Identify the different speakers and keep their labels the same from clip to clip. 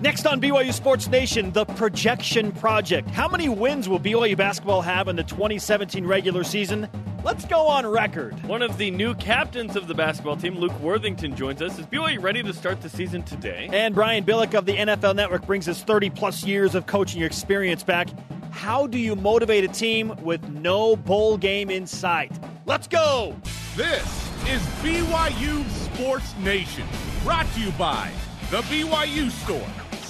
Speaker 1: Next on BYU Sports Nation, the Projection Project. How many wins will BYU basketball have in the 2017 regular season? Let's go on record.
Speaker 2: One of the new captains of the basketball team, Luke Worthington, joins us. Is BYU ready to start the season today?
Speaker 1: And Brian Billick of the NFL Network brings his 30 plus years of coaching experience back. How do you motivate a team with no bowl game in sight? Let's go!
Speaker 3: This is BYU Sports Nation, brought to you by The BYU Store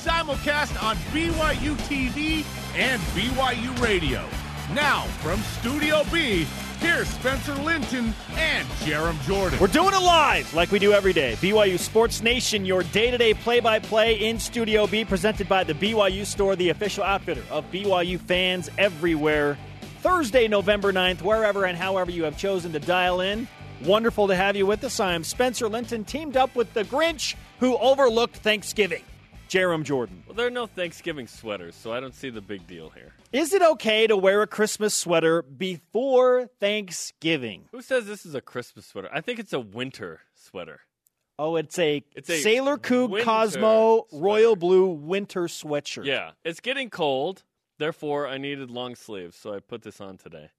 Speaker 3: simulcast on BYU TV and BYU Radio. Now, from Studio B, here's Spencer Linton and Jarom Jordan.
Speaker 1: We're doing it live like we do every day. BYU Sports Nation, your day to day play by play in Studio B, presented by the BYU Store, the official outfitter of BYU fans everywhere. Thursday, November 9th, wherever and however you have chosen to dial in. Wonderful to have you with us. I am Spencer Linton, teamed up with the Grinch who overlooked Thanksgiving. Jarom Jordan.
Speaker 2: Well, there are no Thanksgiving sweaters, so I don't see the big deal here.
Speaker 1: Is it okay to wear a Christmas sweater before Thanksgiving?
Speaker 2: Who says this is a Christmas sweater? I think it's a winter sweater.
Speaker 1: Oh, it's a,
Speaker 2: It's a
Speaker 1: Sailor Coop
Speaker 2: winter
Speaker 1: Cosmo
Speaker 2: sweater.
Speaker 1: Royal Blue winter sweatshirt.
Speaker 2: Yeah, it's getting cold, therefore I needed long sleeves, so I put this on today.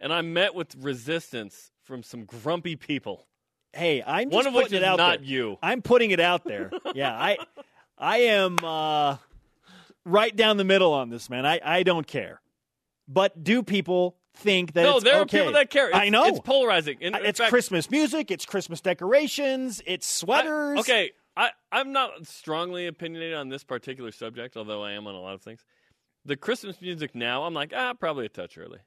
Speaker 2: And I met with resistance from some grumpy people.
Speaker 1: Hey, I'm just
Speaker 2: One of
Speaker 1: putting
Speaker 2: which
Speaker 1: it
Speaker 2: is not
Speaker 1: there.
Speaker 2: you.
Speaker 1: I'm putting it out there. yeah, I I am uh, right down the middle on this, man. I, I don't care. But do people think that
Speaker 2: no,
Speaker 1: it's
Speaker 2: there
Speaker 1: okay?
Speaker 2: are people that care. It's,
Speaker 1: I know.
Speaker 2: It's polarizing. In, in
Speaker 1: it's
Speaker 2: fact,
Speaker 1: Christmas music, it's Christmas decorations, it's sweaters.
Speaker 2: I- okay, I, I'm not strongly opinionated on this particular subject, although I am on a lot of things. The Christmas music now, I'm like, ah, probably a touch early.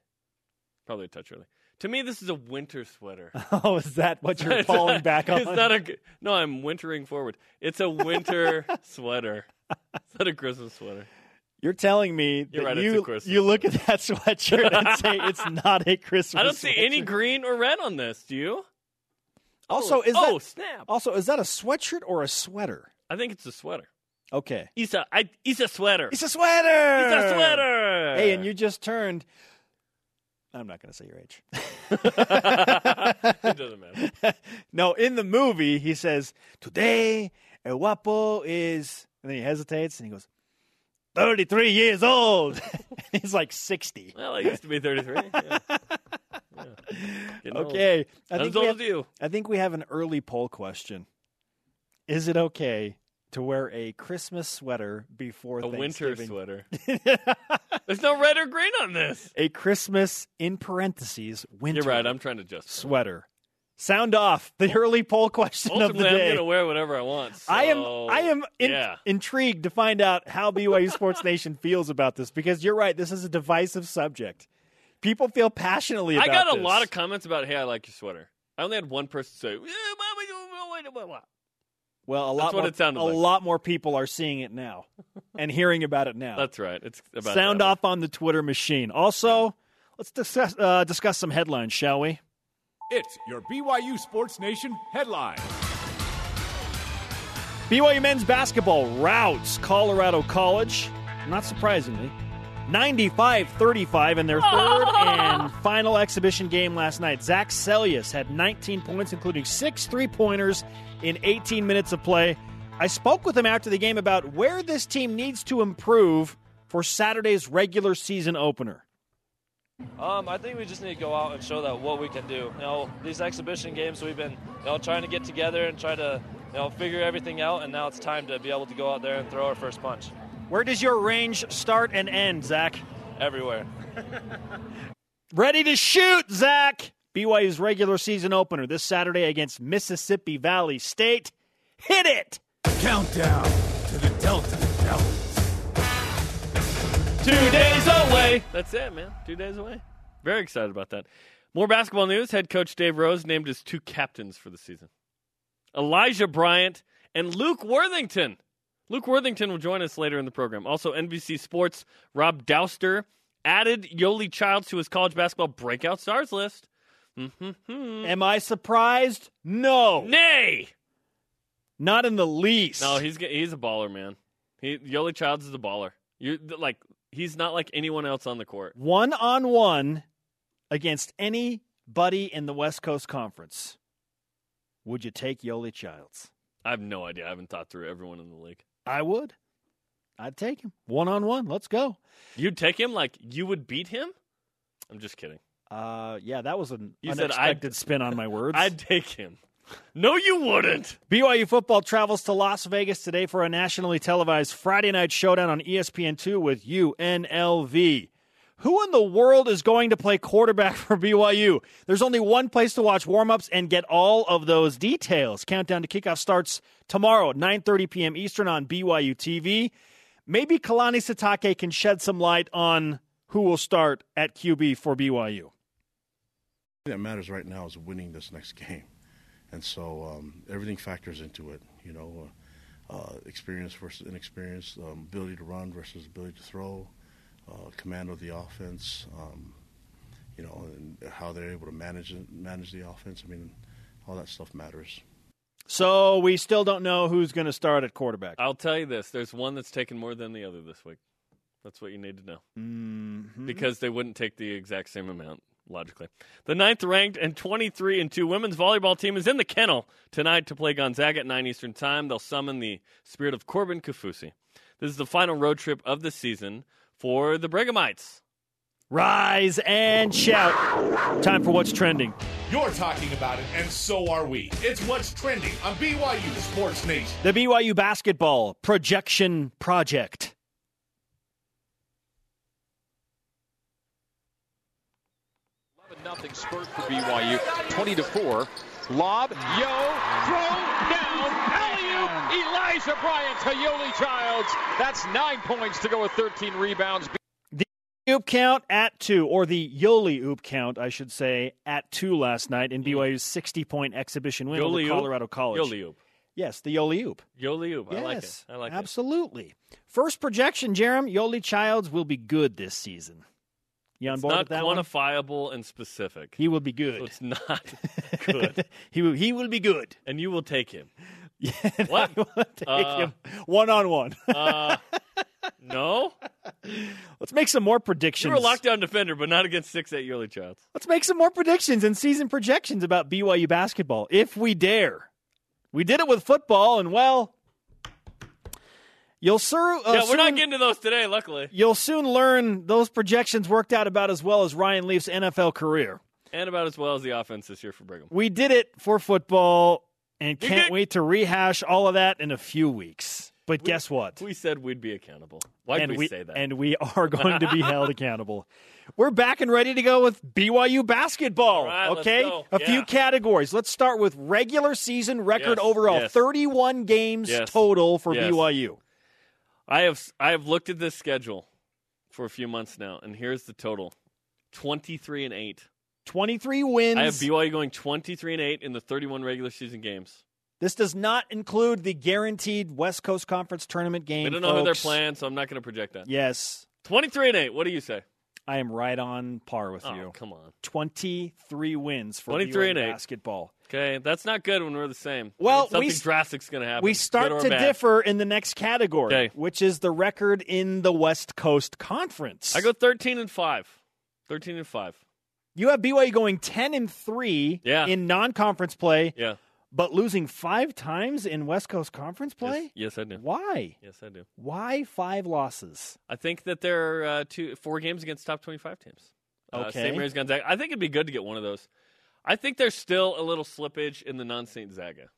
Speaker 2: Probably a touch early. To me, this is a winter sweater.
Speaker 1: Oh, is that what you're falling
Speaker 2: not-
Speaker 1: back on?
Speaker 2: It's not a. No, I'm wintering forward. It's a winter sweater. It's not a Christmas sweater.
Speaker 1: You're telling me
Speaker 2: You're
Speaker 1: that
Speaker 2: right,
Speaker 1: you
Speaker 2: a Christmas
Speaker 1: you look at that sweatshirt and say it's not a Christmas.
Speaker 2: I don't see any green or red on this. Do you?
Speaker 1: Also,
Speaker 2: oh,
Speaker 1: is
Speaker 2: oh
Speaker 1: that
Speaker 2: snap?
Speaker 1: also is that a sweatshirt or a sweater?
Speaker 2: I think it's a sweater.
Speaker 1: Okay,
Speaker 2: It's a. I, it's a sweater.
Speaker 1: it's a sweater.
Speaker 2: It's a sweater.
Speaker 1: Hey, and you just turned. I'm not going to say your age.
Speaker 2: it doesn't matter.
Speaker 1: no, in the movie, he says, Today, El Guapo is. And then he hesitates and he goes, 33 years old. He's like 60.
Speaker 2: Well, I used to be 33. Yeah. Yeah. Old.
Speaker 1: Okay. I think, have,
Speaker 2: you.
Speaker 1: I think we have an early poll question. Is it okay to wear a Christmas sweater before
Speaker 2: A winter sweater. There's no red or green on this.
Speaker 1: A Christmas, in parentheses, winter
Speaker 2: You're right. I'm trying to just.
Speaker 1: sweater. Sound off the early poll question of
Speaker 2: Ultimately,
Speaker 1: the
Speaker 2: I'm going to wear whatever I want.
Speaker 1: I am I am in,
Speaker 2: yeah.
Speaker 1: intrigued to find out how BYU Sports Nation feels about this because you're right. This is a divisive subject. People feel passionately about I
Speaker 2: got a
Speaker 1: this.
Speaker 2: lot of comments about, hey, I like your sweater. I only had one person say, yeah,
Speaker 1: well, a lot
Speaker 2: That's what
Speaker 1: more,
Speaker 2: it sounded
Speaker 1: a
Speaker 2: like.
Speaker 1: lot more people are seeing it now and hearing about it now.
Speaker 2: That's right. It's about
Speaker 1: Sound
Speaker 2: that.
Speaker 1: off on the Twitter machine. Also, let's discuss uh, discuss some headlines, shall we?
Speaker 3: It's your BYU Sports Nation headline.
Speaker 1: BYU men's basketball routs Colorado College, not surprisingly. 95 35 in their third and final exhibition game last night. Zach Seljaas had 19 points, including six three pointers in 18 minutes of play. I spoke with him after the game about where this team needs to improve for Saturday's regular season opener.
Speaker 4: Um, I think we just need to go out and show that what we can do. You know, these exhibition games we've been, you know, trying to get together and try to, you know, figure everything out, and now it's time to be able to go out there and throw our first punch
Speaker 1: Where does your range start and end, Zach?
Speaker 4: everywhere.
Speaker 1: Ready to shoot, Zach! BYU's regular season opener this Saturday against Mississippi Valley State. Hit it!
Speaker 3: Countdown to the Delta Deltas.
Speaker 2: Two days away. That's it, man. Two days away. Very excited about that. More basketball news. Head coach Dave Rose named his two captains for the season Elijah Bryant and Luke Worthington. Luke Worthington will join us later in the program. Also, NBC Sports' Rob Dauster added Yoeli Childs to his college basketball breakout stars list.
Speaker 1: Am I surprised? No.
Speaker 2: Nay!
Speaker 1: Not in the least.
Speaker 2: No, he's he's a baller, man. He Yoeli Childs is a baller. You like he's not like anyone else on the court.
Speaker 1: one on one against anybody in the West Coast Conference. Would you take Yoeli Childs?
Speaker 2: I have no idea. I haven't thought through everyone in the league.
Speaker 1: I would. I'd take him one on one. Let's go.
Speaker 2: You'd take him like you would beat him? I'm just kidding.
Speaker 1: Uh, yeah, that was an
Speaker 2: You
Speaker 1: unexpected spin on my words.
Speaker 2: I'd take him. No, you wouldn't.
Speaker 1: BYU football travels to Las Vegas today for a nationally televised Friday night showdown on E ESPN2 with UNLV. Who in the world is going to play quarterback for BYU? There's only one place to watch warm-ups and get all of those details. Countdown to kickoff starts tomorrow at 9:30 p.m. Eastern on BYU TV. Maybe Kalani Sitake can shed some light on who will start at QB for BYU.
Speaker 5: that matters right now is winning this next game, and so um, everything factors into it. You know, uh, uh, experience versus inexperience, um, ability to run versus ability to throw, uh, command of the offense. Um, you know, and how they're able to manage manage the offense. I mean, all that stuff matters.
Speaker 1: So we still don't know who's going to start at quarterback.
Speaker 2: I'll tell you this: there's one that's taken more than the other this week. That's what you need to know.
Speaker 1: Mhm.
Speaker 2: Because they wouldn't take the exact same amount, logically. The ninth ranked and 23 and 2 women's volleyball team is in the kennel tonight to play Gonzaga at 9 Eastern Time. They'll summon the spirit of Corbin Kaufusi. This is the final road trip of the season for the Brighamites.
Speaker 1: Rise and shout. Time for what's trending.
Speaker 3: You're talking about it, and so are we. It's what's trending on BYU Sports Nation.
Speaker 1: The BYU basketball projection project.
Speaker 6: nothing spurt for BYU. 20 to 4. Lob, yo, throw down, alley Elijah Bryant to Yoeli Childs. That's nine points to go with 13 rebounds.
Speaker 1: The oop count at two, or the Yoli oop count, I should say, at two last night in mm-hmm. BYU's 60 point exhibition win over
Speaker 2: Yoli-oop?
Speaker 1: Colorado College.
Speaker 2: Yoli-oop.
Speaker 1: Yes, the Yoli oop.
Speaker 2: Yoli-oop. I
Speaker 1: yes,
Speaker 2: like it. I like it.
Speaker 1: absolutely. First projection, Jarom, Yoeli Childs will be good this season. You on
Speaker 2: It's
Speaker 1: board
Speaker 2: not
Speaker 1: with that one?
Speaker 2: quantifiable and specific.
Speaker 1: He will be
Speaker 2: so
Speaker 1: good.
Speaker 2: it's not good.
Speaker 1: he will, he will be good.
Speaker 2: and you will take him.
Speaker 1: what?
Speaker 2: What?
Speaker 1: Take
Speaker 2: Uh,
Speaker 1: him one on one.
Speaker 2: Uh, no?
Speaker 1: Let's make some more predictions.
Speaker 2: You're a lockdown defender, but not against 6'8 Yoeli Childs.
Speaker 1: Let's make some more predictions and season projections about BYU basketball, if we dare. We did it with football, and well, you'll sur- uh,
Speaker 2: yeah, we're
Speaker 1: soon,
Speaker 2: not getting to those today, luckily.
Speaker 1: You'll soon learn those projections worked out about as well as Ryan Leaf's NFL career.
Speaker 2: And about as well as the offense this year for Brigham.
Speaker 1: We did it for football, and can't wait to rehash all of that in a few weeks. But guess what?
Speaker 2: We said we'd be accountable. Why did
Speaker 1: and
Speaker 2: we, say that?
Speaker 1: And we are going to be held accountable. We're back and ready to go with BYU basketball.
Speaker 2: All right, let's
Speaker 1: okay, a
Speaker 2: Yeah.
Speaker 1: few categories. Let's start with regular season record
Speaker 2: Yes,
Speaker 1: overall.
Speaker 2: yes.
Speaker 1: Thirty-one games
Speaker 2: Yes,
Speaker 1: total for. BYU.
Speaker 2: I have I have looked at this schedule for a few months now, and here's the total: twenty three and eight.
Speaker 1: Twenty-three wins.
Speaker 2: I have BYU going twenty three and eight in the thirty one regular season games.
Speaker 1: this does not include the guaranteed West Coast Conference tournament game.
Speaker 2: We don't know who they're playing, so I'm not going to project that.
Speaker 1: Yes,
Speaker 2: Twenty three and eight. What do you say?
Speaker 1: I am right on par with
Speaker 2: Oh,
Speaker 1: you.
Speaker 2: come on.
Speaker 1: Twenty-three wins for
Speaker 2: 23
Speaker 1: BYU
Speaker 2: and eight.
Speaker 1: basketball.
Speaker 2: Okay, that's not good when we're the same.
Speaker 1: Well,
Speaker 2: something
Speaker 1: we
Speaker 2: drastic's going to happen.
Speaker 1: We start to
Speaker 2: bad.
Speaker 1: differ in the next category,
Speaker 2: Okay.
Speaker 1: which is the record in the West Coast Conference.
Speaker 2: I go thirteen and five. Thirteen and five.
Speaker 1: You have BYU going ten and three
Speaker 2: Yeah.
Speaker 1: in non-conference play,
Speaker 2: Yeah.
Speaker 1: but losing five times in West Coast Conference play.
Speaker 2: Yes, yes, I do.
Speaker 1: Why?
Speaker 2: Yes, I do.
Speaker 1: Why five losses?
Speaker 2: I think that there are uh, two, four games against top 25 teams. Uh,
Speaker 1: Okay.
Speaker 2: St. Mary's Gonzaga. I think it'd be good to get one of those. I think there's still a little slippage in the non St. Zaga.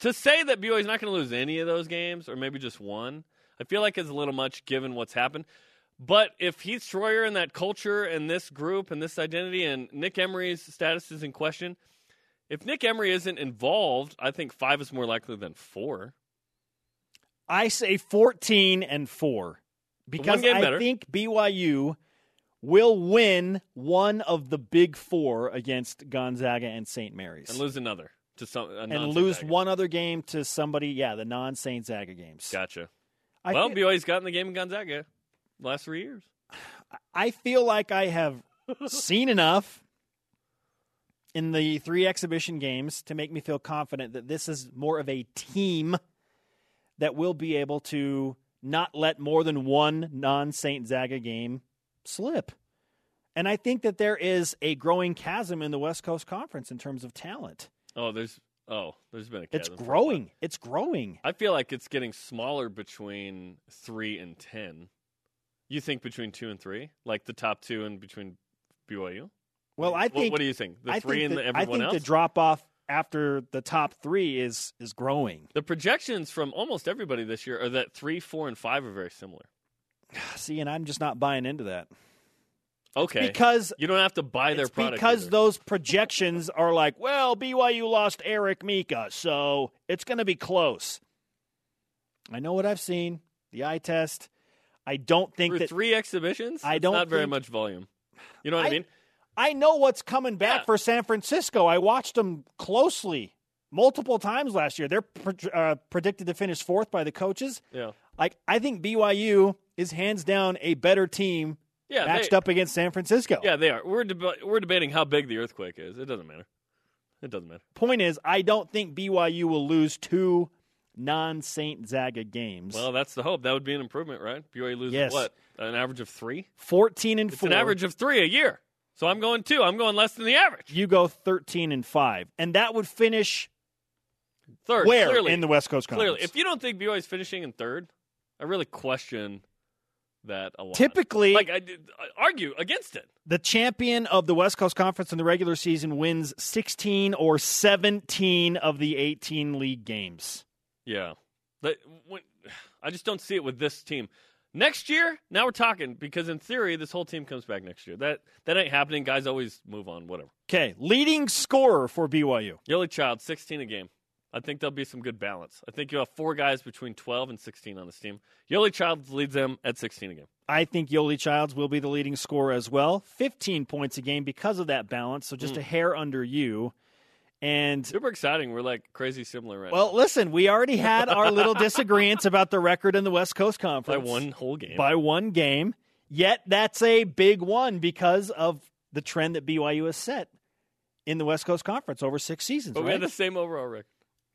Speaker 2: To say that BYU's not going to lose any of those games, or maybe just one, I feel like it's a little much given what's happened. But if Heath Schroyer and that culture and this group and this identity and Nick Emery's status is in question, if Nick Emery isn't involved, I think five is more likely than four.
Speaker 1: I say fourteen and four because I think BYU will win one of the big four against Gonzaga and St. Mary's,
Speaker 2: And lose another to some
Speaker 1: and lose one other game to somebody. Yeah, the non-Saint Zaga games.
Speaker 2: Gotcha.
Speaker 1: I
Speaker 2: well,
Speaker 1: feel-
Speaker 2: BYU's gotten the game in Gonzaga the last three years.
Speaker 1: I feel like I have seen enough in the three exhibition games to make me feel confident that this is more of a team that will be able to not let more than one non Saint Zaga game slip. And I think that there is a growing chasm in the West Coast Conference in terms of talent.
Speaker 2: Oh, there's Oh, there's been a
Speaker 1: It's growing. It's growing.
Speaker 2: I feel like it's getting smaller between three and ten. You think between two and three, like the top two and between BYU?
Speaker 1: Well, I
Speaker 2: What-
Speaker 1: think.
Speaker 2: What, do you think? The
Speaker 1: I
Speaker 2: three
Speaker 1: think
Speaker 2: and
Speaker 1: the,
Speaker 2: the,
Speaker 1: I
Speaker 2: everyone
Speaker 1: think
Speaker 2: else.
Speaker 1: the drop off after the top three is is growing.
Speaker 2: the projections from almost everybody this year are that three, four, and five are very similar.
Speaker 1: See, and I'm just not buying into that
Speaker 2: Okay,
Speaker 1: because
Speaker 2: you don't have to buy their product
Speaker 1: because
Speaker 2: either.
Speaker 1: those projections are like, well, BYU lost Eric Mika, so it's going to be close. I know what I've seen, the eye test. I don't think
Speaker 2: Through
Speaker 1: that
Speaker 2: three exhibitions,
Speaker 1: I don't
Speaker 2: not very much volume. You know what I,
Speaker 1: I-
Speaker 2: mean?
Speaker 1: I know what's coming back
Speaker 2: Yeah.
Speaker 1: for San Francisco. I watched them closely multiple times last year. They're pro- uh, predicted to finish fourth by the coaches.
Speaker 2: Yeah,
Speaker 1: Like I think BYU is hands down a better team
Speaker 2: yeah,
Speaker 1: matched
Speaker 2: they,
Speaker 1: up against San Francisco.
Speaker 2: Yeah, they are. We're we're debating how big the earthquake is. It doesn't matter. It doesn't matter.
Speaker 1: Point is, I don't think BYU will lose two non-Saint Zaga games.
Speaker 2: Well, that's the hope. That would be an improvement, right? BYU loses
Speaker 1: Yes.
Speaker 2: what? An average of three.
Speaker 1: fourteen and
Speaker 2: It's
Speaker 1: four.
Speaker 2: an average of three a year. So I'm going two. I'm going less than the average.
Speaker 1: You go thirteen and five, and that would finish
Speaker 2: Third,
Speaker 1: where
Speaker 2: clearly,
Speaker 1: in the West Coast Conference?
Speaker 2: clearly. If you don't think BYU is finishing in third, I really question that a lot.
Speaker 1: Typically,
Speaker 2: like I I uh, argue against it.
Speaker 1: the champion of the West Coast Conference in the regular season wins 16 or 17 of the 18 league games.
Speaker 2: Yeah, but when, I just don't see it with this team. Next year, now we're talking because in theory, this whole team comes back next year. That that ain't happening. Guys always move on. Whatever.
Speaker 1: Okay, leading scorer for BYU.
Speaker 2: Yoeli Child, 16 a game. I think there'll be some good balance. I think you'll have four guys between 12 and 16 on this team. Yoeli Childs leads them at 16 a game.
Speaker 1: I think Yoeli Childs will be the leading scorer as well. 15 points a game because of that balance, so
Speaker 2: Mm.
Speaker 1: just a hair under you. And
Speaker 2: Super exciting. We're like crazy similar right
Speaker 1: well, listen, we already had our little disagreements about the record in the West Coast
Speaker 2: now. By
Speaker 1: Conference
Speaker 2: one whole game.
Speaker 1: by one game. Yet that's a big one because of the trend that BYU has set in the West Coast Conference over six seasons.
Speaker 2: but we had the same overall record.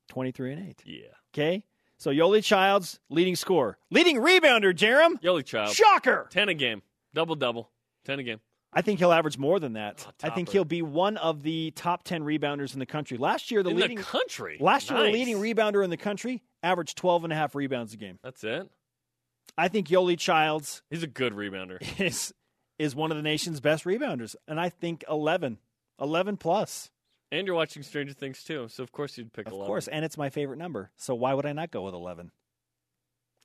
Speaker 1: 23 and 8.
Speaker 2: Yeah.
Speaker 1: Okay? So Yoeli Childs, leading scorer. Leading rebounder, Jarom.
Speaker 2: Yoeli Child,
Speaker 1: Shocker.
Speaker 2: 10 a game. Double double. 10 a game.
Speaker 1: I think he'll average more than that.
Speaker 2: Oh,
Speaker 1: I think he'll be one of the top 10 rebounders in the country. Last year, the
Speaker 2: in
Speaker 1: leading
Speaker 2: the country.
Speaker 1: last year the leading rebounder in the country averaged 12 and a half rebounds a game.
Speaker 2: That's it.
Speaker 1: I think Yoeli Childs
Speaker 2: He's a good rebounder.
Speaker 1: is is one of the nation's best rebounders and I think 11 11 plus.
Speaker 2: And you're watching Stranger Things too, so of course you'd pick
Speaker 1: Of
Speaker 2: 11.
Speaker 1: course, and it's my favorite number. So why would I not go with 11?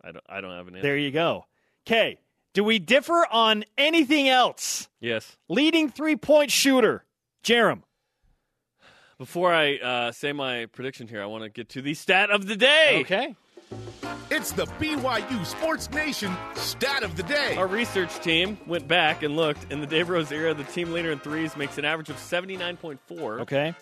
Speaker 2: I don't. I don't have an answer.
Speaker 1: There you go. Okay, do we differ on anything else?
Speaker 2: Yes.
Speaker 1: Leading three-point shooter, Jarom.
Speaker 2: Before I uh, say my prediction here, I want to get to the stat of the day.
Speaker 1: Okay.
Speaker 3: It's the BYU Sports Nation stat of the day.
Speaker 2: Our research team went back and looked. In the Dave Rose era, the team leader in threes makes an average of 79.4
Speaker 1: Okay.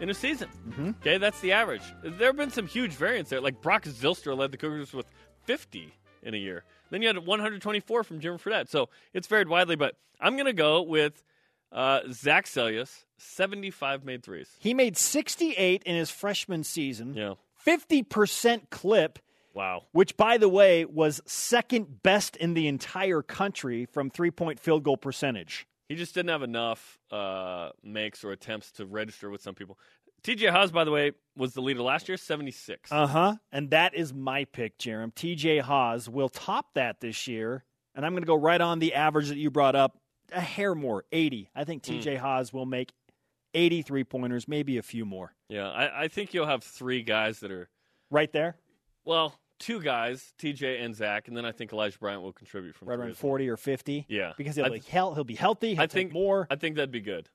Speaker 2: in a season.
Speaker 1: Mm-hmm.
Speaker 2: Okay, that's the average. There have been some huge variants there. Like Brock Zylstra led the Cougars with 50 in a year. Then you had 124 from Jim Fredette. So it's varied widely, but I'm going to go with uh, Zach Seljaas, 75 made threes.
Speaker 1: He made 68 in his freshman season.
Speaker 2: Yeah.
Speaker 1: 50% clip,
Speaker 2: Wow.
Speaker 1: which, by the way, was second best in the entire country from three point field goal percentage.
Speaker 2: He just didn't have enough uh, makes or attempts to register with some people. TJ Haws, by the way, was the leader last year, 76.
Speaker 1: Uh huh. And that is my pick, Jarom. TJ Haws will top that this year. And I'm going to go right on the average that you brought up a hair more, 80. I think TJ Haws will make 83 pointers, maybe a few more.
Speaker 2: yeah, I, I think you'll have three guys that are,
Speaker 1: Right there,
Speaker 2: well, two guys, TJ and Zach, and then I think Elijah Bryant will contribute from
Speaker 1: right around 40 or 50.
Speaker 2: Yeah.
Speaker 1: Because he'll,
Speaker 2: I
Speaker 1: be, he'll be healthy. He'll
Speaker 2: I think
Speaker 1: more.
Speaker 2: I think that'd be good.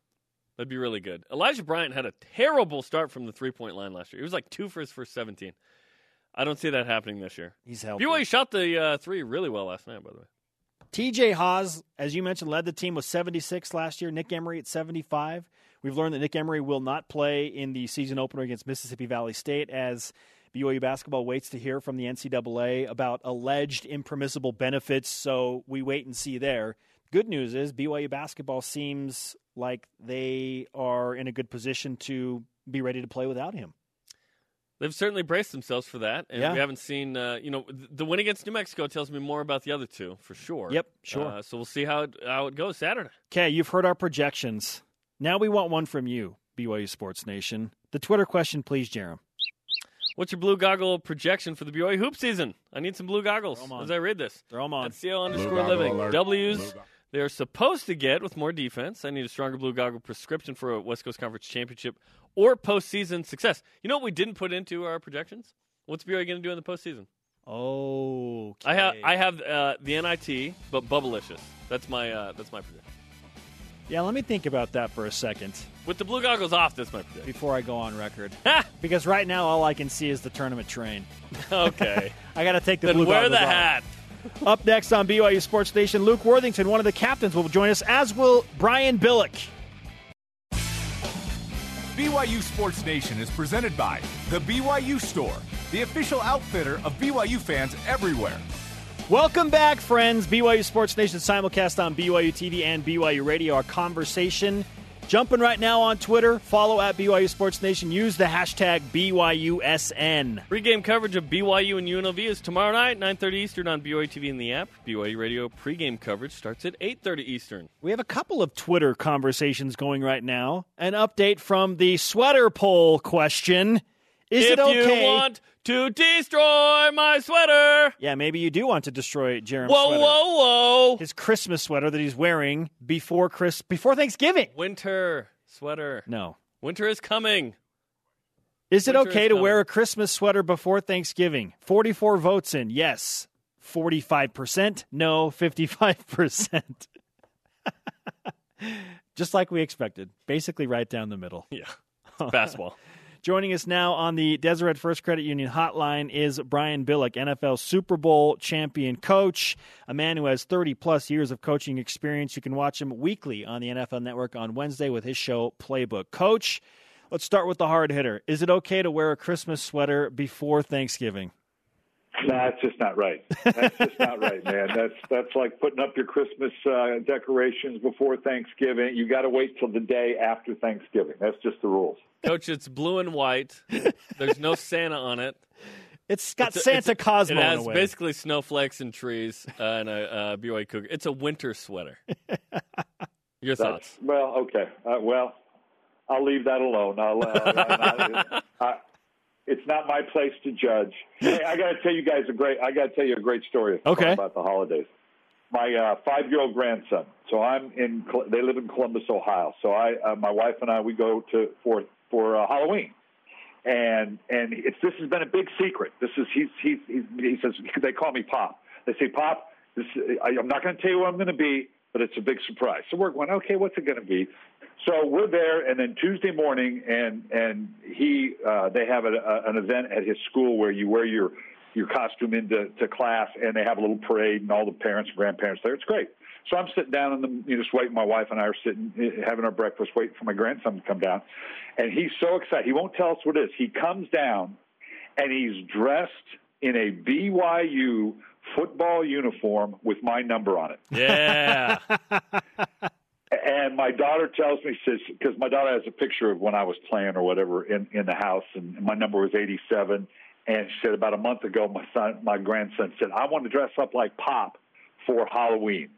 Speaker 2: That'd be really good. Elijah Bryant had a terrible start from the three point line last year. He was like two for his first 17. I don't see that happening this year.
Speaker 1: He's healthy.
Speaker 2: BYU shot the uh, three really well last night, by the way.
Speaker 1: TJ Haws, as you mentioned, led the team with 76 last year. Nick Emery at 75. We've learned that Nick Emery will not play in the season opener against Mississippi Valley State as BYU basketball waits to hear from the NCAA about alleged impermissible benefits. So we wait and see there. Good news is BYU basketball seems like they are in a good position to be ready to play without him.
Speaker 2: They've certainly braced themselves for that, and
Speaker 1: Yeah.
Speaker 2: we haven't seen. Uh, you know, the win against New Mexico tells me more about the other two for sure.
Speaker 1: Yep, sure.
Speaker 2: Uh, so we'll see how it, how it goes Saturday.
Speaker 1: Okay, you've heard our projections. Now we want one from you. BYU Sports Nation. The Twitter question, please, Jarom.
Speaker 2: What's your blue goggle projection for the BYU hoop season? I need some blue goggles
Speaker 1: Throw 'em on.
Speaker 2: as I read this.
Speaker 1: Throw 'em on.
Speaker 2: At CL underscore living.
Speaker 3: alert.
Speaker 2: W's
Speaker 3: go-
Speaker 2: they're supposed to get with more defense. I need a stronger blue goggle prescription for a West Coast Conference championship or postseason success. You know what we didn't put into our projections? What's BYU going to do in the postseason?
Speaker 1: Oh,
Speaker 2: I have I have uh, the NIT, but Bubblicious. That's my uh, that's my prediction.
Speaker 1: Yeah, let me think about that for a second
Speaker 2: With the blue goggles off, that's my prediction.
Speaker 1: before I go on record. Because right now, all I can see is the tournament train.
Speaker 2: okay.
Speaker 1: I got to take the
Speaker 2: then
Speaker 1: blue
Speaker 2: wear
Speaker 1: goggles
Speaker 2: the
Speaker 1: off.
Speaker 2: hat.
Speaker 1: Up next on BYU Sports Nation, Luke Worthington, one of the captains, will join us, as will Brian Billick.
Speaker 7: BYU Sports Nation is presented by The BYU Store, the official outfitter of BYU fans everywhere.
Speaker 1: Welcome back, friends. BYU Sports Nation simulcast on BYU TV and BYU Radio. Our conversation jumping right now on Twitter. Follow at BYU Sports Nation. Use the hashtag BYUSN.
Speaker 2: Pre-game coverage of BYU and UNLV is tomorrow night, 9:30 Eastern on BYU TV and the app. BYU Radio pre-game coverage starts at 8:30 Eastern.
Speaker 1: We have a couple of Twitter conversations going right now. An update from the sweater poll question. Is
Speaker 2: if
Speaker 1: it okay?
Speaker 2: you want to destroy my sweater,
Speaker 1: yeah, maybe you do want to destroy Jarom's
Speaker 2: whoa,
Speaker 1: sweater.
Speaker 2: whoa, whoa!
Speaker 1: His Christmas sweater that he's wearing before Chris before Thanksgiving.
Speaker 2: Winter sweater.
Speaker 1: No.
Speaker 2: Winter is coming.
Speaker 1: Is it
Speaker 2: Winter
Speaker 1: okay
Speaker 2: is
Speaker 1: to wear a Christmas sweater before Thanksgiving? 44 votes in. Yes. 45%. No. 55%. Just like we expected. Basically right down the middle.
Speaker 2: Yeah, basketball.
Speaker 1: Joining us now on the Deseret First Credit Union hotline is Brian Billick, NFL Super Bowl champion coach, a man who has 30 plus years of coaching experience. You can watch him weekly on the NFL Network on Wednesday with his show Playbook. Coach, let's start with the hard hitter. Is it okay to wear a Christmas sweater before Thanksgiving?
Speaker 8: No, that's just not right. That's just not right, man. That's that's like putting up your Christmas uh, decorations before Thanksgiving. You got to wait till the day after Thanksgiving. That's just the rules.
Speaker 2: Coach, it's blue and white. There's no Santa on it.
Speaker 1: It's got
Speaker 2: It's a-
Speaker 1: Santa
Speaker 2: it's a-
Speaker 1: Cosmo
Speaker 2: It
Speaker 1: in
Speaker 2: has
Speaker 1: a way.
Speaker 2: basically snowflakes and trees uh, and a uh, BYU cougar. It's a winter sweater. Your
Speaker 8: That's,
Speaker 2: thoughts?
Speaker 8: well, okay. Uh, well, I'll leave that alone. I'll, uh, I, I, it's not my place to judge. Hey, I got to tell you guys a great. I got to tell you a great story
Speaker 1: Okay.
Speaker 8: about the holidays. My uh, five-year-old grandson. So I'm in. They live in Columbus, Ohio. So I, uh, my wife and I, we go to for for uh, Halloween. And and it's this has been a big secret. This is he's he's, he's he says they call me Pop. They say Pop. This I, I'm not going to tell you what I'm going to be, but it's a big surprise. So we're going okay. What's it going to be? So we're there, and then Tuesday morning, and and he uh, they have a, a, an event at his school where you wear your your costume into to class, and they have a little parade, and all the parents and grandparents there. It's great. So I'm sitting down and the you know, just waiting. My wife and I are sitting eh, having our breakfast, waiting for my grandson to come down, and he's so excited. He won't tell us what it is. He comes down, and he's dressed in a BYU football uniform with my number on it.
Speaker 2: Yeah.
Speaker 8: And my daughter tells me, says, because my daughter has a picture of when I was playing or whatever in, in the house, and my number was 87. And she said, about a month ago, my son, my grandson said, I want to dress up like Pop for Halloween.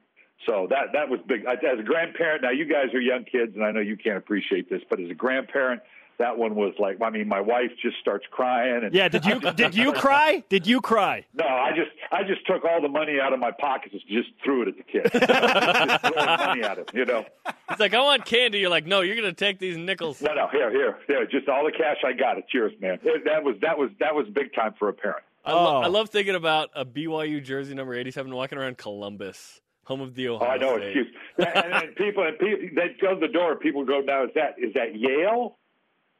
Speaker 8: So that that was big. As a grandparent, now you guys are young kids, and I know you can't appreciate this, but as a grandparent, that one was like, I mean, my wife just starts crying. And
Speaker 1: Yeah, did you did you cry? Did you cry?
Speaker 8: No, I just I just took all the money out of my pockets and just threw it at the kid. just throwing money at him, you know.
Speaker 2: He's like, I want candy. You're like, no, you're going to take these nickels.
Speaker 8: No, no, here, here, here. Just all the cash I got. It's yours, man. That was that was that was big time for a parent.
Speaker 2: I, lo-
Speaker 1: Oh.
Speaker 2: I love thinking about a BYU jersey number 87 walking around Columbus, home of the
Speaker 8: Oh,
Speaker 2: Ohio
Speaker 8: I know.
Speaker 2: State.
Speaker 8: Excuse. and, and people, and people, they go to the door. People go, now is that is that Yale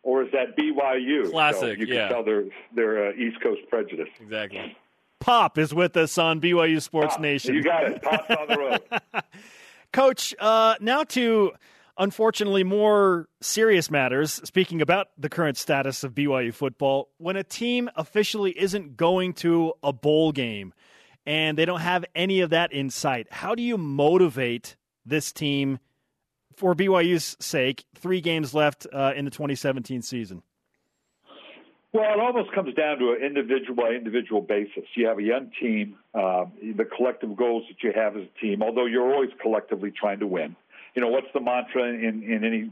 Speaker 8: or is that BYU? So
Speaker 2: Classic,
Speaker 8: you can
Speaker 2: yeah.
Speaker 8: tell their their uh, East Coast prejudice.
Speaker 2: Exactly.
Speaker 1: Pop is with us on BYU Sports
Speaker 8: Pop,
Speaker 1: Nation.
Speaker 8: You got it. Pops on the road.
Speaker 1: Coach, uh, now to unfortunately more serious matters. Speaking about the current status of BYU football, when a team officially isn't going to a bowl game and they don't have any of that in sight, how do you motivate this team for BYU's sake? Three games left uh, in the 2017 season.
Speaker 8: Well, it almost comes down to an individual by individual basis. You have a young team, um, the collective goals that you have as a team, although you're always collectively trying to win. you know, what's the mantra in in any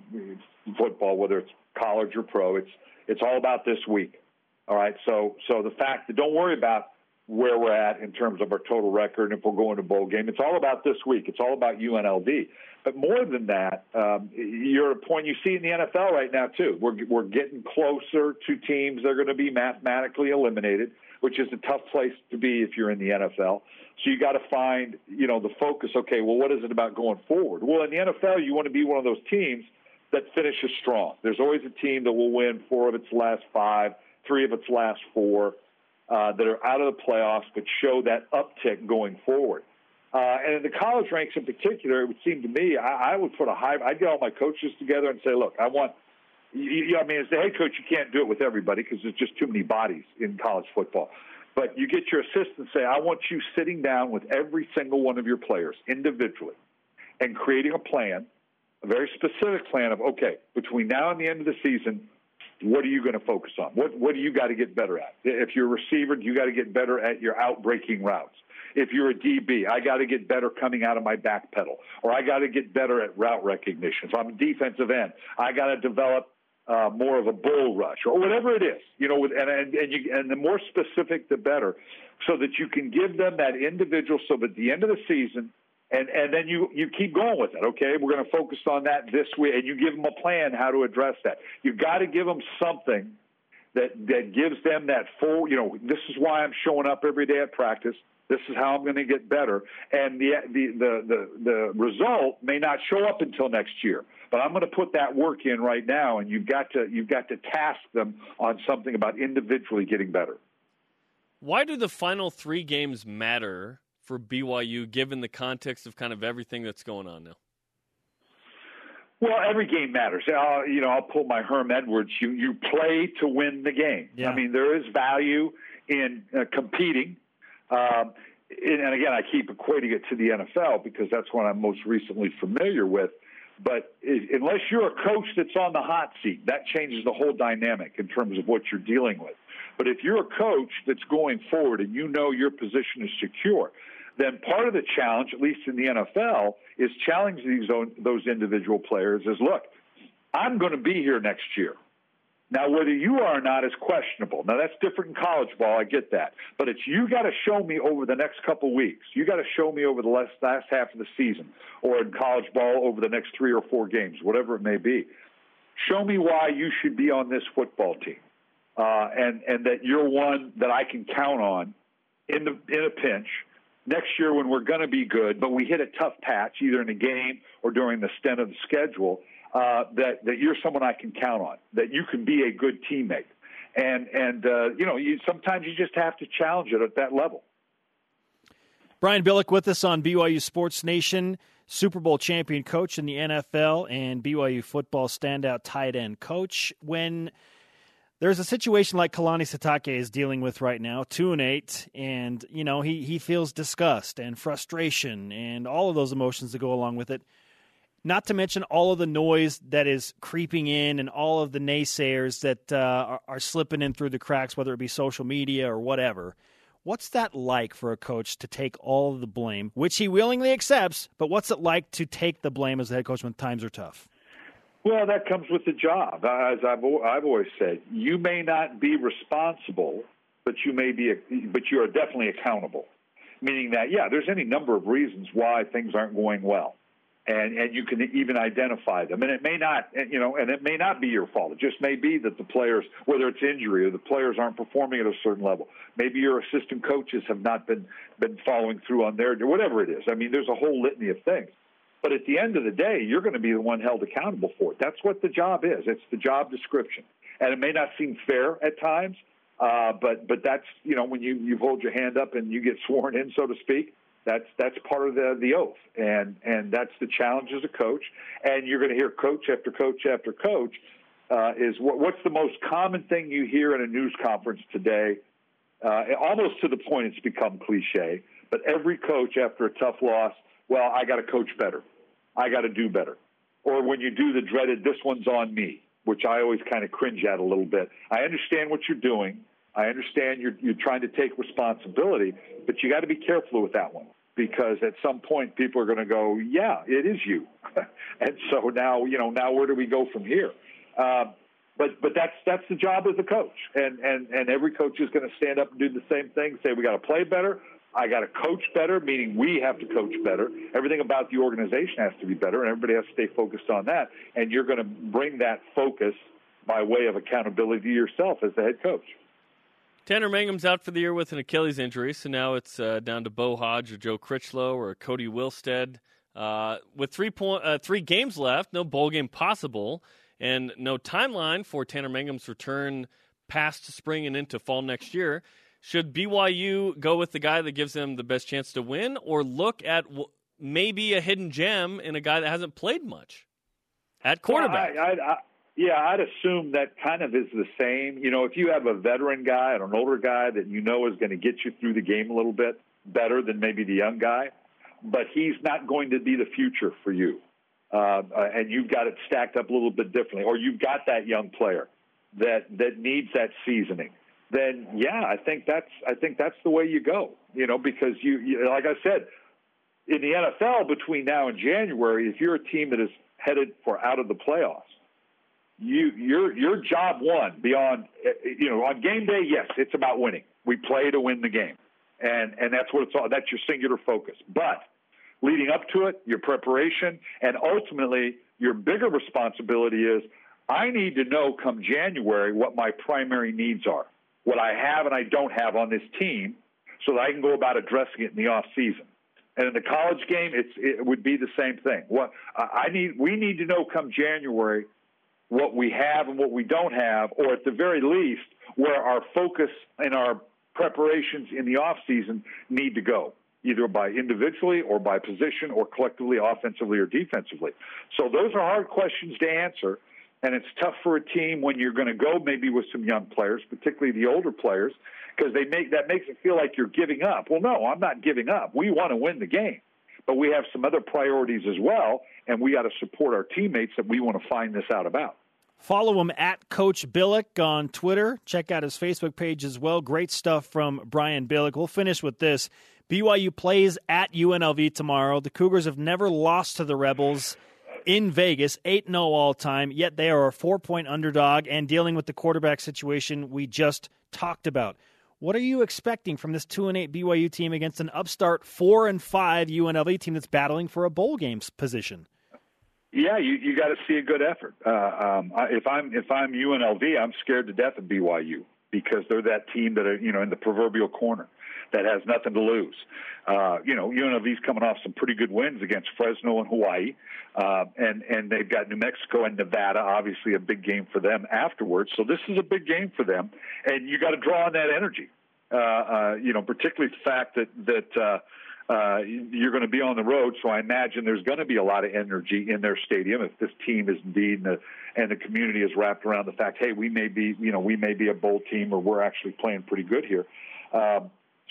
Speaker 8: football, whether it's college or pro? It's it's all about this week. All right. So so the fact that don't worry about where we're at in terms of our total record and if we're going to bowl game. It's all about this week. It's all about UNLV. But more than that, um, you're a point you see in the NFL right now too. We're we're getting closer to teams that are going to be mathematically eliminated, which is a tough place to be if you're in the NFL. So you got to find, you know, the focus. Okay, well, what is it about going forward? Well, in the NFL, you want to be one of those teams that finishes strong. There's always a team that will win four of its last five, three of its last four uh, that are out of the playoffs, but show that uptick going forward. Uh, and in the college ranks in particular, it would seem to me, I, I would put a high. I'd get all my coaches together and say, "Look, I want." You, you, I mean, as the head coach, you can't do it with everybody because there's just too many bodies in college football. But you get your assistant say, "I want you sitting down with every single one of your players individually, and creating a plan, a very specific plan of okay, between now and the end of the season, what are you going to focus on? What what do you got to get better at? If you're a receiver, you got to get better at your out breaking routes. If you're a DB, I got to get better coming out of my back pedal, or I got to get better at route recognition. If I'm a defensive end, I got to develop uh, more of a bull rush, or whatever it is. You know, and and and, you, and the more specific, the better, so that you can give them that individual. So that at the end of the season, and and then you you keep going with it. Okay, we're going to focus on that this week, and you give them a plan how to address that. You've got to give them something that that gives them that full. You know, this is why I'm showing up every day at practice. This is how I'm going to get better, and the the the the, the result may not show up until next year. But I'm going to put that work in right now, and you've got to you've got to task them on something about individually getting better.
Speaker 2: Why do the final three games matter for BYU, given the context of kind of everything that's going on now?
Speaker 8: Well, every game matters. Uh, you know, I'll pull my Herm Edwards. You you play to win the game.
Speaker 1: Yeah.
Speaker 8: I mean, there is value in uh, competing. Um, and again, I keep equating it to the NFL because that's what I'm most recently familiar with. But unless you're a coach that's on the hot seat, that changes the whole dynamic in terms of what you're dealing with. But if you're a coach that's going forward and you know your position is secure, then part of the challenge, at least in the NFL, is challenging these those individual players. Is look, I'm going to be here next year. Now, whether you are or not is questionable. Now, that's different in college ball. I get that, but it's you got to show me over the next couple weeks. You got to show me over the last, last half of the season, or in college ball over the next three or four games, whatever it may be. Show me why you should be on this football team, uh, and and that you're one that I can count on in the in a pinch next year when we're going to be good, but we hit a tough patch either in a game or during the stint of the schedule, uh, that that you're someone I can count on, that you can be a good teammate, and and uh, you know you sometimes you just have to challenge it at that level.
Speaker 1: Brian Billick with us on BYU Sports Nation, Super Bowl champion coach in the NFL and BYU football standout tight end coach. When there's a situation like Kalani Sitake is dealing with right now, two and eight, and you know he he feels disgust and frustration and all of those emotions that go along with it. Not to mention all of the noise that is creeping in and all of the naysayers that uh, are, are slipping in through the cracks, whether it be social media or whatever. What's that like for a coach to take all the blame, which he willingly accepts, but what's it like to take the blame as a head coach when times are tough?
Speaker 8: Well, that comes with the job. As I've, I've always said, you may not be responsible, but you may be, but you are definitely accountable. Meaning that, yeah, there's any number of reasons why things aren't going well, and and you can even identify them. And it may not, you know, and it may not be your fault. It just may be that the players, whether it's injury or the players aren't performing at a certain level. Maybe your assistant coaches have not been been following through on their, whatever it is. I mean, there's a whole litany of things. But at the end of the day, you're going to be the one held accountable for it. That's what the job is. It's the job description, and it may not seem fair at times, uh, but but that's you know when you you hold your hand up and you get sworn in, so to speak. That's that's part of the the oath, and and that's the challenge as a coach. And you're going to hear coach after coach after coach. Uh, is what, what's the most common thing you hear in a news conference today? Uh, almost to the point it's become cliche. But every coach after a tough loss well, I got to coach better. I got to do better. Or when you do the dreaded, this one's on me, which I always kind of cringe at a little bit. I understand what you're doing. I understand you're, you're trying to take responsibility, but you got to be careful with that one because at some point people are going to go, yeah, it is you. and so now, you know, now where do we go from here? Um, but but that's that's the job of the coach, and and and every coach is going to stand up and do the same thing. Say we got to play better. I got to coach better, meaning we have to coach better. Everything about the organization has to be better, and everybody has to stay focused on that. And you're going to bring that focus by way of accountability to yourself as the head coach.
Speaker 2: Tanner Mangum's out for the year with an Achilles injury, so now it's uh, down to Beau Hoge or Joe Critchlow or Cody Wilstead. Uh, with three point, uh, three games left, no bowl game possible and no timeline for Tanner Mangum's return past spring and into fall next year. Should BYU go with the guy that gives them the best chance to win, or look at maybe a hidden gem in a guy that hasn't played much at quarterback?
Speaker 8: I, I, I, yeah, I'd assume that kind of is the same. You know, if you have a veteran guy and an older guy that you know is going to get you through the game a little bit better than maybe the young guy, but he's not going to be the future for you uh, and you've got it stacked up a little bit differently, or you've got that young player that that needs that seasoning, then yeah, I think that's I think that's the way you go. You know, because you, you like I said, in the NFL between now and January, if you're a team that is headed for out of the playoffs, you your your job one beyond eh, eh, you know on game day, yes, it's about winning. We play to win the game, and and that's what it's all. That's your singular focus, but leading up to it, your preparation, and ultimately your bigger responsibility is I need to know come January what my primary needs are, what I have and I don't have on this team, so that I can go about addressing it in the off season. And in the college game, it's, it would be the same thing. What I need, we need to know come January what we have and what we don't have, or at the very least, where our focus and our preparations in the off season need to go either by individually or by position or collectively, offensively or defensively. So those are hard questions to answer. And it's tough for a team when you're going to go maybe with some young players, particularly the older players, because they make that makes it feel like you're giving up. Well, no, I'm not giving up. We want to win the game, but we have some other priorities as well, and we got to support our teammates that we want to find this out about.
Speaker 1: Follow him at Coach Billick on Twitter. Check out his Facebook page as well. Great stuff from Brian Billick. We'll finish with this. BYU plays at UNLV tomorrow. The Cougars have never lost to the Rebels in Vegas, 8 0 all time, yet they are a four point underdog and dealing with the quarterback situation we just talked about. What are you expecting from this 2 and 8 BYU team against an upstart 4 and 5 UNLV team that's battling for a bowl games position?
Speaker 8: Yeah, you you got to see a good effort. Uh, um, if I'm if I'm UNLV, I'm scared to death of BYU because they're that team that are you know in the proverbial corner that has nothing to lose. Uh, you know, UNLV's coming off some pretty good wins against Fresno and Hawaii, uh, and and they've got New Mexico and Nevada, obviously a big game for them afterwards. So this is a big game for them, and you got to draw on that energy. Uh, uh, you know, particularly the fact that that. Uh, uh, you're going to be on the road, so I imagine there's going to be a lot of energy in their stadium if this team is indeed and the, and the community is wrapped around the fact, hey, we may be, you know, we may be a bowl team or we're actually playing pretty good here. Um,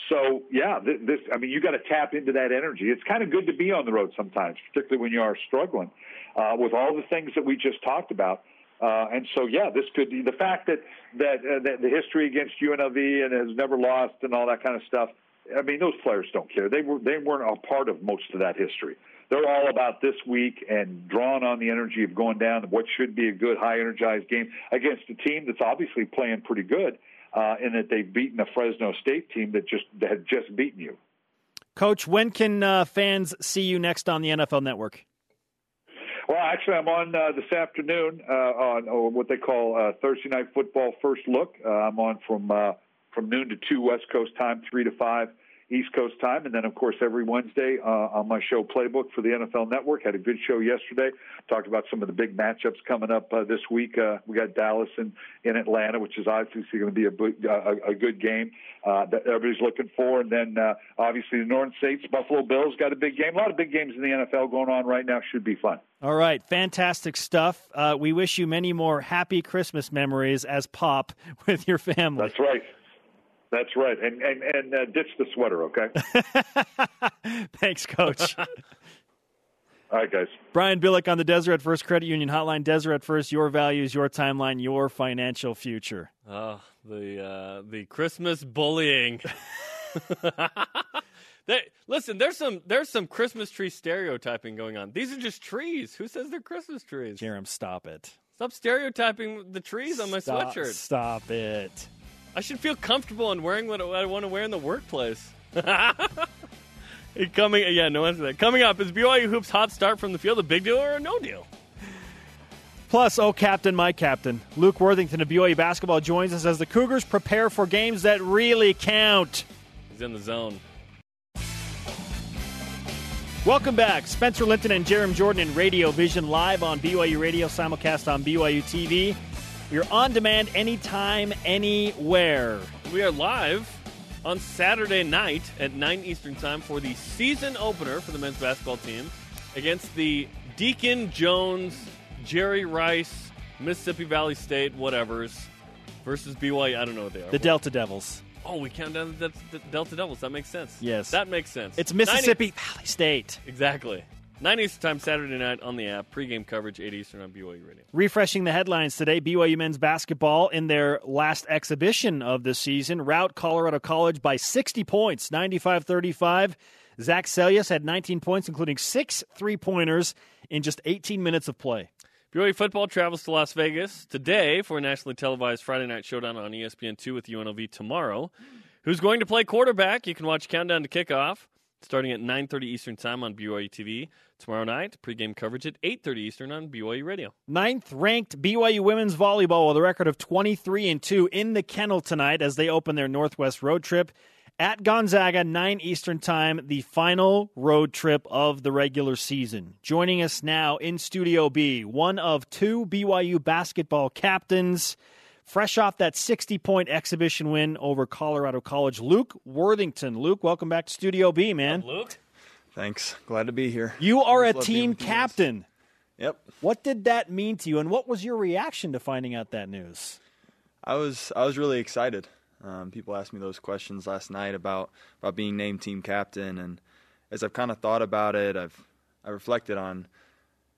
Speaker 8: so yeah, this I mean you got to tap into that energy. It's kind of good to be on the road sometimes, particularly when you are struggling uh, with all the things that we just talked about. Uh, and so yeah, this could be the fact that that, uh, that the history against UNLV and has never lost and all that kind of stuff. I mean, those players don't care. They were they weren't a part of most of that history. They're all about this week and drawing on the energy of going down what should be a good, high energized game against a team that's obviously playing pretty good uh, in that they've beaten a Fresno State team that just that had just beaten you.
Speaker 1: Coach, when can uh, fans see you next on the NFL Network?
Speaker 8: Well, actually, I'm on uh, this afternoon uh, on what they call uh, Thursday Night Football First Look. Uh, I'm on from from noon to two West Coast time, three to five East Coast time. And then, of course, every Wednesday uh, on my show Playbook for the NFL Network. Had a good show yesterday. Talked about some of the big matchups coming up uh, this week. Uh, we got Dallas in, in Atlanta, which is obviously going to be a, a, a good game uh, that everybody's looking for. And then, uh, obviously, the Northern States, Buffalo Bills got a big game. A lot of big games in the NFL going on right now. Should be fun.
Speaker 1: All right, fantastic stuff. Uh, we wish you many more happy Christmas memories as Pop with your family.
Speaker 8: That's right. That's right, and and and uh, ditch the sweater, okay?
Speaker 1: Thanks, Coach.
Speaker 8: All right, guys.
Speaker 1: Brian Billick on the Deseret First Credit Union Hotline. Deseret First, your values, your timeline, your financial future.
Speaker 2: Oh, the uh, the Christmas bullying. They, listen, there's some there's some Christmas tree stereotyping going on. These are just trees. Who says they're Christmas trees?
Speaker 1: Jarom, stop it.
Speaker 2: Stop stereotyping the trees on my
Speaker 1: Stop-
Speaker 2: sweatshirt.
Speaker 1: Stop it.
Speaker 2: I should feel comfortable in wearing what I want to wear in the workplace. Coming, yeah, no answer that. Coming up is BYU hoops hot start from the field a big deal or a no deal?
Speaker 1: Plus, oh, captain, my captain, Luke Worthington of BYU basketball joins us as the Cougars prepare for games that really count.
Speaker 2: He's in the zone.
Speaker 1: Welcome back. Spencer Linton and Jarom Jordan in Radio Vision live on BYU Radio, simulcast on BYU TV. You're on demand anytime, anywhere.
Speaker 2: We are live on Saturday night at 9 Eastern Time for the season opener for the men's basketball team against the Deacon Jones, Jerry Rice, Mississippi Valley State, whatever's, versus BYU. I don't know what they are.
Speaker 1: The Delta Devils.
Speaker 2: oh, we count down the, Delta Devils. That makes sense.
Speaker 1: Yes.
Speaker 2: That makes sense.
Speaker 1: It's
Speaker 2: 90
Speaker 1: Mississippi Valley State.
Speaker 2: Exactly. 9 Eastern Time Saturday night on the app. Pregame coverage, 8 Eastern on BYU Radio.
Speaker 1: Refreshing the headlines today, BYU men's basketball in their last exhibition of the season rout Colorado College by 60 points, 95 35. Zach Seljaas had 19 points, including six three pointers in just 18 minutes of play.
Speaker 2: BYU football travels to Las Vegas today for a nationally televised Friday night showdown on E ESPN2 with UNLV tomorrow. Who's going to play quarterback? You can watch Countdown to Kickoff starting at 9.30 Eastern Time on BYU TV. Tomorrow night, pregame coverage at 8.30 Eastern on BYU Radio.
Speaker 1: Ninth ranked BYU women's volleyball with a record of 23 and 2 in the kennel tonight as they open their Northwest road trip at Gonzaga, 9 Eastern Time, the final road trip of the regular season. Joining us now in Studio B, one of two BYU basketball captains, fresh off that 60 point exhibition win over Colorado College, Luke Worthington. Luke, welcome back to Studio B, man.
Speaker 2: Luke?
Speaker 9: Thanks. Glad to be here.
Speaker 1: You are a
Speaker 9: Always love being
Speaker 1: team
Speaker 9: with you guys.
Speaker 1: captain.
Speaker 9: Yep.
Speaker 1: What did that mean to you, and what was your reaction to finding out that news?
Speaker 9: I was I was really excited. Um, people asked me those questions last night about about being named team captain, and as I've kind of thought about it, I've I reflected on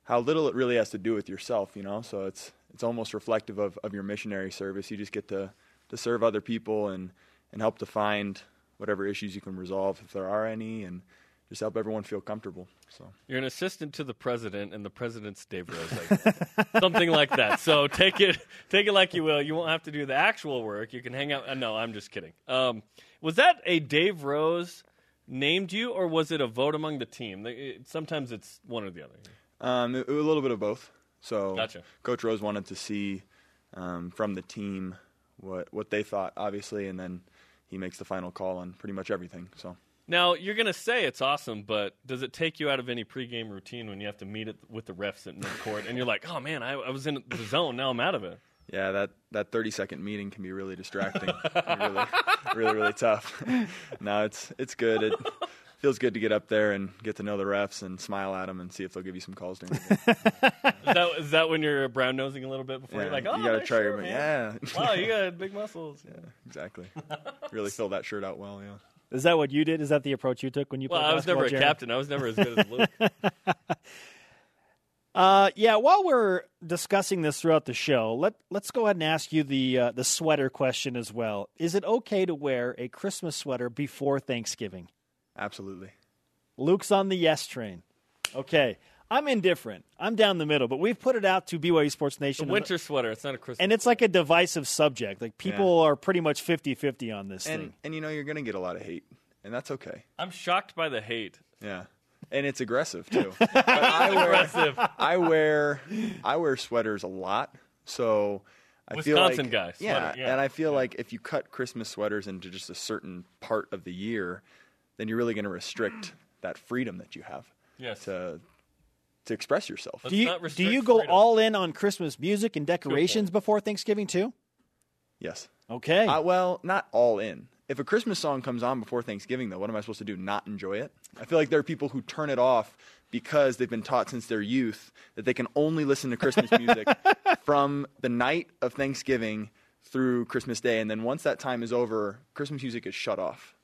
Speaker 9: how little it really has to do with yourself. You know, so it's it's almost reflective of, of your missionary service. You just get to to serve other people and and help to find whatever issues you can resolve if there are any, and just help everyone feel comfortable. So.
Speaker 2: You're an assistant to the president, and the president's Dave Rose, something like that. So take it, take it like you will. You won't have to do the actual work. You can hang out. Uh, no, I'm just kidding. Um, was that a Dave Rose named you, or was it a vote among the team? Sometimes it's one or the other.
Speaker 9: Um, it a little bit of both. So
Speaker 2: Gotcha.
Speaker 9: Coach Rose wanted to see um, from the team what what they thought, obviously, and then he makes the final call on pretty much everything. So
Speaker 2: Now you're gonna say it's awesome, but does it take you out of any pregame routine when you have to meet it with the refs at midcourt, and you're like, oh man, I, I was in the zone, now I'm out of it.
Speaker 9: yeah, that that 30 second meeting can be really distracting, really, really really tough. no, it's it's good. It feels good to get up there and get to know the refs and smile at them and see if they'll give you some calls during the game.
Speaker 2: Is that, is that when you're brown nosing a little bit before
Speaker 9: Yeah,
Speaker 2: you're like, oh,
Speaker 9: you got to try
Speaker 2: shirt,
Speaker 9: your
Speaker 2: man.
Speaker 9: yeah.
Speaker 2: Wow, you got big muscles.
Speaker 9: yeah, exactly. Really fill that shirt out well. Yeah.
Speaker 1: Is that what you did? Is that the approach you took when you
Speaker 2: Well,
Speaker 1: played
Speaker 2: I was never a
Speaker 1: Jared?
Speaker 2: captain. I was never as good as Luke.
Speaker 1: Uh, yeah. While we're discussing this throughout the show, let let's go ahead and ask you the uh, the sweater question as well. Is it okay to wear a Christmas sweater before Thanksgiving?
Speaker 9: Absolutely.
Speaker 1: Luke's on the yes train. Okay, I'm indifferent. I'm down the middle, but we've put it out to BYU Sports
Speaker 2: The
Speaker 1: Nation,
Speaker 2: winter sweater. It's not a Christmas.
Speaker 1: and it's like a divisive subject. Like people are pretty much 50-50 on this
Speaker 9: And
Speaker 1: thing.
Speaker 9: and you know you're gonna get a lot of hate, and that's okay.
Speaker 2: I'm shocked by the hate.
Speaker 9: Yeah, and it's aggressive too. I wear,
Speaker 2: Aggressive.
Speaker 9: I wear I wear sweaters a lot, so I feel
Speaker 2: Wisconsin
Speaker 9: like,
Speaker 2: guy,
Speaker 9: Yeah,
Speaker 2: yeah.
Speaker 9: and I feel like if you cut Christmas sweaters into just a certain part of the year, then you're really going to restrict that freedom that you have
Speaker 2: Yes.
Speaker 9: to to express yourself.
Speaker 2: Let's
Speaker 1: do you do you go
Speaker 2: freedom.
Speaker 1: all in on Christmas music and decorations before Thanksgiving too?
Speaker 9: Yes.
Speaker 1: Okay.
Speaker 9: Uh, well, not all in. If a Christmas song comes on before Thanksgiving, though, what am I supposed to do? Not enjoy it? I feel like there are people who turn it off because they've been taught since their youth that they can only listen to Christmas music from the night of Thanksgiving through Christmas Day. And then once that time is over, Christmas music is shut off.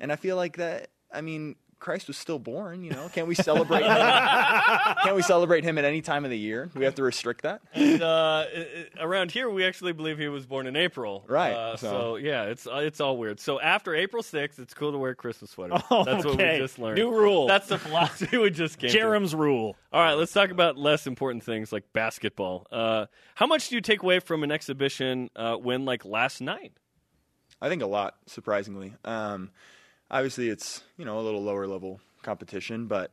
Speaker 9: And I feel like that, I mean, Christ was still born. You know, can't we celebrate? him? can't we celebrate him at any time of the year? Do we have to restrict that?
Speaker 2: And, uh, i- i- around here, we actually believe he was born in April.
Speaker 9: Right,
Speaker 2: Uh, so.
Speaker 9: so-
Speaker 2: yeah, it's uh, it's all weird. So after April 6th, it's cool to wear a Christmas sweater.
Speaker 1: Oh,
Speaker 2: That's what we
Speaker 1: okay.
Speaker 2: just learned.
Speaker 1: New rule.
Speaker 2: That's the philosophy we just came to.
Speaker 1: Jarom's rule.
Speaker 2: All right, let's talk about less important things like basketball. Uh, how much do you take away from an exhibition uh, win like last night?
Speaker 9: I think a lot, surprisingly. Um, obviously, it's you know a little lower level competition, but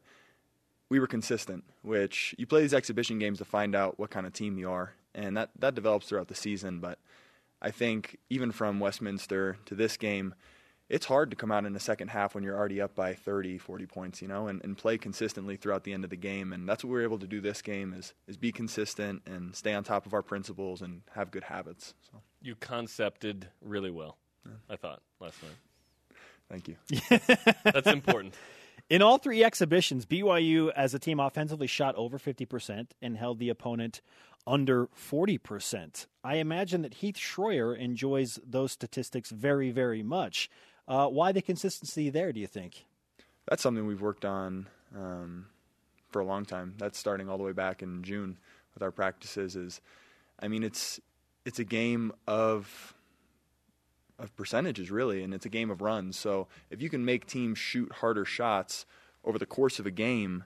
Speaker 9: we were consistent. Which you play these exhibition games to find out what kind of team you are, and that that develops throughout the season. But I think even from Westminster to this game, it's hard to come out in the second half when you're already up by 30, 40 points, you know, and, and play consistently throughout the end of the game. And that's what we were able to do this game is is be consistent and stay on top of our principles and have good habits. So
Speaker 2: You concepted really well, I thought, last night.
Speaker 9: Thank you.
Speaker 2: That's important.
Speaker 1: In all three exhibitions, BYU as a team offensively shot over 50% and held the opponent under 40%. I imagine that Heath Schroyer enjoys those statistics very, very much. Uh, why the consistency there, do you think?
Speaker 9: that's something we've worked on um, for a long time. That's starting all the way back in June with our practices. Is I mean, it's it's a game of of percentages really, and it's a game of runs. So if you can make teams shoot harder shots over the course of a game,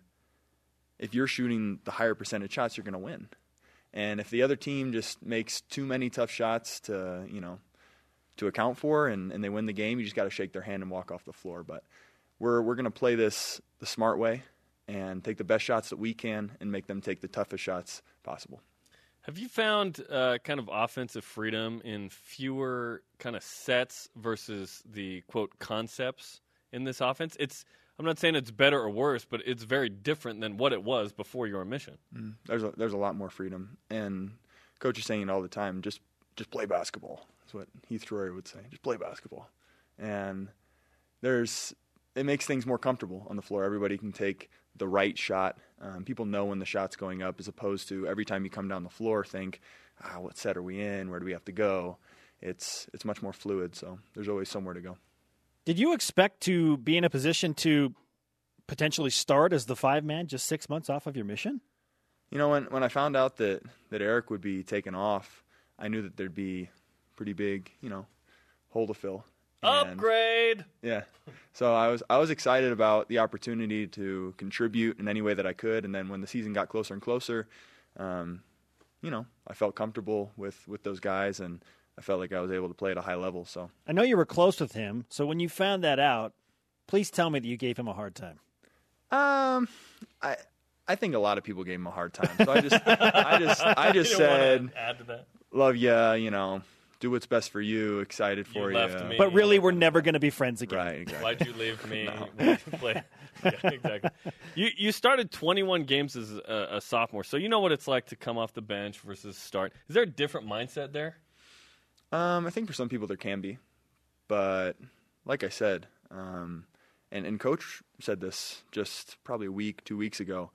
Speaker 9: if you're shooting the higher percentage shots, you're going to win. And if the other team just makes too many tough shots to you know to account for and, and they win the game, you just got to shake their hand and walk off the floor. But we're we're going to play this the smart way and take the best shots that we can and make them take the toughest shots possible.
Speaker 2: Have you found uh, kind of offensive freedom in fewer kind of sets versus the quote concepts in this offense? It's I'm not saying it's better or worse, but it's very different than what it was before your mission.
Speaker 9: There's a, there's a lot more freedom, and coach is saying it all the time. Just just play basketball. That's what Heath Schroyer would say. Just play basketball, and there's it makes things more comfortable on the floor. Everybody can take the right shot. Um, people know when the shot's going up, as opposed to every time you come down the floor, think, ah, what set are we in? Where do we have to go? It's it's much more fluid. So there's always somewhere to go.
Speaker 1: Did you expect to be in a position to potentially start as the five man just six months off of your mission?
Speaker 9: You know, when when I found out that that Eric would be taken off, I knew that there'd be pretty big, you know, hole to fill. And-
Speaker 2: Upgrade.
Speaker 9: Yeah. So I was I was excited about the opportunity to contribute in any way that I could, and then when the season got closer and closer, um, you know, I felt comfortable with with those guys, and I felt like I was able to play at a high level. So
Speaker 1: I know you were close with him, so when you found that out, please tell me that you gave him a hard time.
Speaker 9: Um, I I think a lot of people gave him a hard time. So I just I just I just
Speaker 2: You don't
Speaker 9: said
Speaker 2: add to that.
Speaker 9: love ya, you know, do what's best for you, excited for you.
Speaker 2: left me.
Speaker 1: But really, we're never going to be friends again.
Speaker 9: Right, exactly.
Speaker 2: Why'd you leave me? Why'd play? Yeah, exactly. You you started 21 games as a, a sophomore, so you know what it's like to come off the bench versus start. Is there a different mindset there?
Speaker 9: Um, I think for some people there can be, but like I said, um, and and coach said this just probably a week, two weeks ago.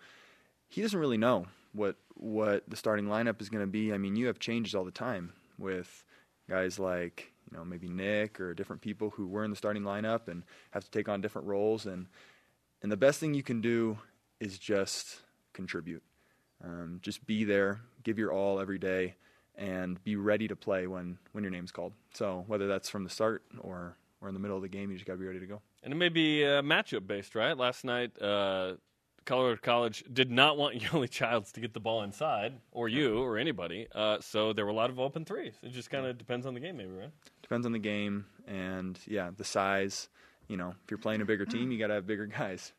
Speaker 9: He doesn't really know what what the starting lineup is going to be. I mean, you have changes all the time with guys like you know maybe Nick or different people who were in the starting lineup and have to take on different roles. And and the best thing you can do is just contribute. Um, just be there, give your all every day, and be ready to play when, when your name's called. So whether that's from the start or, or in the middle of the game, you just got to be ready to go.
Speaker 2: And it may be uh, matchup based, right? Last night, uh, Colorado College did not want Yoeli Childs to get the ball inside, or you, or anybody. Uh, so there were a lot of open threes. It just kind of depends on the game, maybe, right?
Speaker 9: Depends on the game and yeah, the size. You know, if you're playing a bigger team, you got to have bigger guys.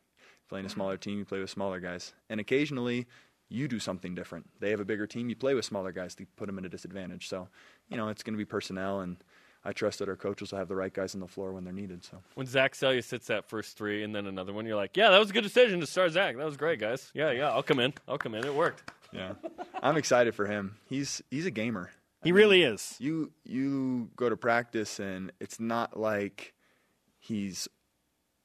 Speaker 9: Playing a smaller team, you play with smaller guys. And occasionally, you do something different. They have a bigger team, you play with smaller guys to put them at a disadvantage. So, you know, it's going to be personnel, and I trust that our coaches will have the right guys on the floor when they're needed. So.
Speaker 2: When Zach Seljaas sits that first three and then another one, you're like, yeah, that was a good decision to start Zach. That was great, guys. Yeah, yeah, I'll come in. I'll come in. It worked.
Speaker 9: Yeah, I'm excited for him. He's he's a gamer.
Speaker 1: He really is.
Speaker 9: You you go to practice and it's not like he's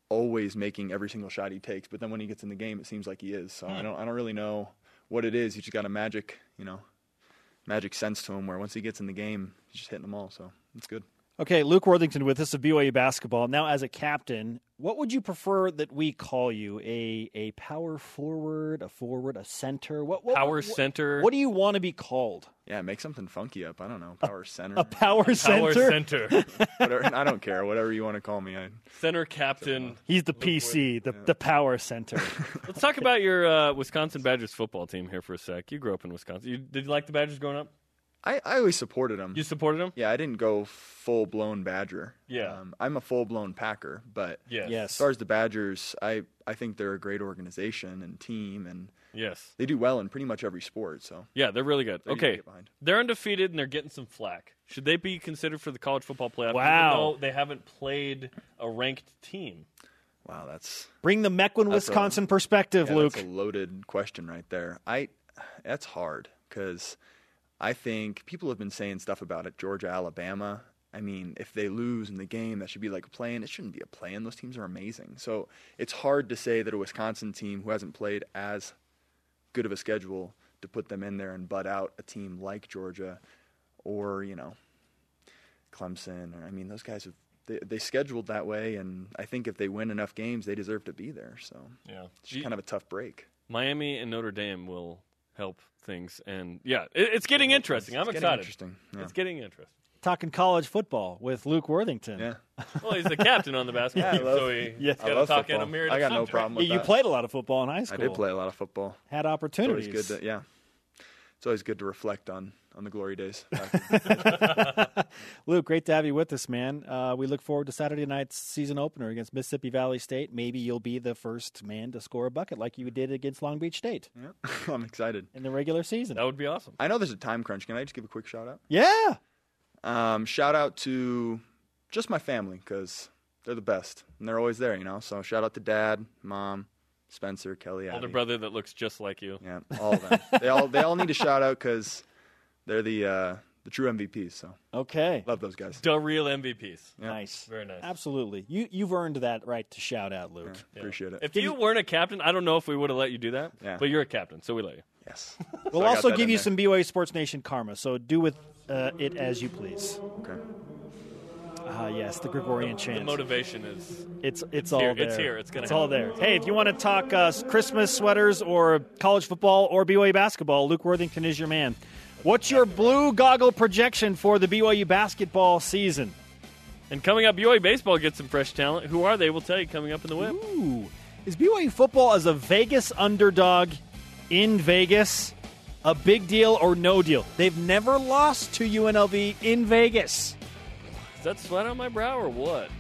Speaker 9: always making every single shot he takes, but then when he gets in the game, it seems like he is. So I hmm. don't I don't really know what it is. He's just got a magic you know magic sense to him where once he gets in the game, he's just hitting them all. So it's good.
Speaker 1: Okay, Luke Worthington with us of BYU basketball. Now, as a captain, what would you prefer that we call you? A a power forward, a forward, a center? What, what
Speaker 2: Power
Speaker 1: what-
Speaker 2: center.
Speaker 1: What do you want to be called?
Speaker 9: Yeah, make something funky up. I don't know, power center,
Speaker 1: A power,
Speaker 2: Power
Speaker 1: center?
Speaker 2: center.
Speaker 9: whatever. I don't care, whatever you want to call me. I,
Speaker 2: center captain.
Speaker 1: He's the PC, the, the power center.
Speaker 2: Let's talk about your uh, Wisconsin Badgers football team here for a sec. You grew up in Wisconsin. You, did you like the Badgers growing up?
Speaker 9: I, I always supported them.
Speaker 2: You supported them?
Speaker 9: Yeah, I didn't go full blown Badger.
Speaker 2: Yeah.
Speaker 9: um, I'm a full blown Packer, but
Speaker 2: Yes.
Speaker 1: yes.
Speaker 9: as far as the Badgers, I I think they're a great organization and team, and
Speaker 2: Yes.
Speaker 9: they do well in pretty much every sport. So
Speaker 2: Yeah, they're really good.
Speaker 9: They're
Speaker 2: Okay. They're undefeated and they're getting some flack. Should they be considered for the college football playoff?
Speaker 1: Wow.
Speaker 2: Even they haven't played a ranked team.
Speaker 9: wow, that's
Speaker 1: Bring the Mequon,
Speaker 9: That's a-
Speaker 1: Wisconsin perspective,
Speaker 9: yeah,
Speaker 1: Luke.
Speaker 9: That's a loaded question right there. I that's hard because I think people have been saying stuff about it. Georgia, Alabama. I mean, if they lose in the game, that should be like a play-in. It shouldn't be a play-in. Those teams are amazing. So it's hard to say that a Wisconsin team who hasn't played as good of a schedule to put them in there and butt out a team like Georgia or you know Clemson. Or I mean, those guys have they, they scheduled that way, and I think if they win enough games, they deserve to be there. So
Speaker 2: Yeah.
Speaker 9: it's just kind of a tough break.
Speaker 2: Miami and Notre Dame will help things. And yeah, it, it's getting interesting. I'm
Speaker 9: It's
Speaker 2: excited.
Speaker 9: interesting. Yeah.
Speaker 2: It's getting interesting.
Speaker 1: Talking college football with Luke Worthington.
Speaker 9: Yeah.
Speaker 2: Well, he's the captain on the basketball
Speaker 9: Yeah, I
Speaker 2: team,
Speaker 9: love-
Speaker 2: so he,
Speaker 1: Yeah.
Speaker 2: has got to
Speaker 9: love
Speaker 2: talk in
Speaker 9: football.
Speaker 2: a myriad
Speaker 9: I got no problem with
Speaker 1: You, you played a lot of football in high school.
Speaker 9: I
Speaker 1: school.
Speaker 9: did play a lot of football.
Speaker 1: Had
Speaker 9: It's always
Speaker 1: opportunities.
Speaker 9: good to, yeah. It's always good to reflect on on the glory days.
Speaker 1: Luke, great to have you with us, man. Uh, we look forward to Saturday night's season opener against Mississippi Valley State. Maybe you'll be the first man to score a bucket like you did against Long Beach State
Speaker 9: yeah. I'm excited.
Speaker 1: in the regular season.
Speaker 2: That would be awesome.
Speaker 9: I know there's a time crunch. Can I just give a quick shout out?
Speaker 1: Yeah.
Speaker 9: Um, shout out to just my family because they're the best and they're always there, you know. So shout out to dad, mom, Spencer, Kelly,
Speaker 2: Older
Speaker 9: Abby.
Speaker 2: brother that looks just like you.
Speaker 9: Yeah, all of them. they all they all need a shout out because they're the uh, the true MVPs. So
Speaker 1: Okay.
Speaker 9: love those guys.
Speaker 2: The real MVPs.
Speaker 9: Yeah.
Speaker 1: Nice.
Speaker 2: Very nice.
Speaker 1: Absolutely. You you've earned that right to shout out, Luke.
Speaker 9: Yeah, Appreciate it.
Speaker 2: If you weren't a captain, I don't know if we would have let you do that.
Speaker 9: Yeah.
Speaker 2: But you're a captain, so we let you.
Speaker 9: yes.
Speaker 1: We'll
Speaker 9: So
Speaker 1: also give you
Speaker 9: there.
Speaker 1: some BYU Sports Nation karma, so do with uh, it as you please.
Speaker 9: Okay.
Speaker 1: Ah, yes, the Gregorian
Speaker 2: The
Speaker 1: chant.
Speaker 2: motivation is
Speaker 1: It's it's
Speaker 2: here.
Speaker 1: all there.
Speaker 2: It's here. It's gonna
Speaker 1: It's all there. Hey, if you want to talk uh, Christmas sweaters or college football or BYU basketball, Luke Worthington is your man. What's your blue goggle projection for the BYU basketball season?
Speaker 2: And coming up, BYU baseball gets some fresh talent. Who are they? We'll tell you coming up in the whip.
Speaker 1: Ooh, is BYU football as a Vegas underdog in Vegas a big deal or no deal? They've never lost to UNLV in Vegas.
Speaker 2: Is that sweat on my brow or what?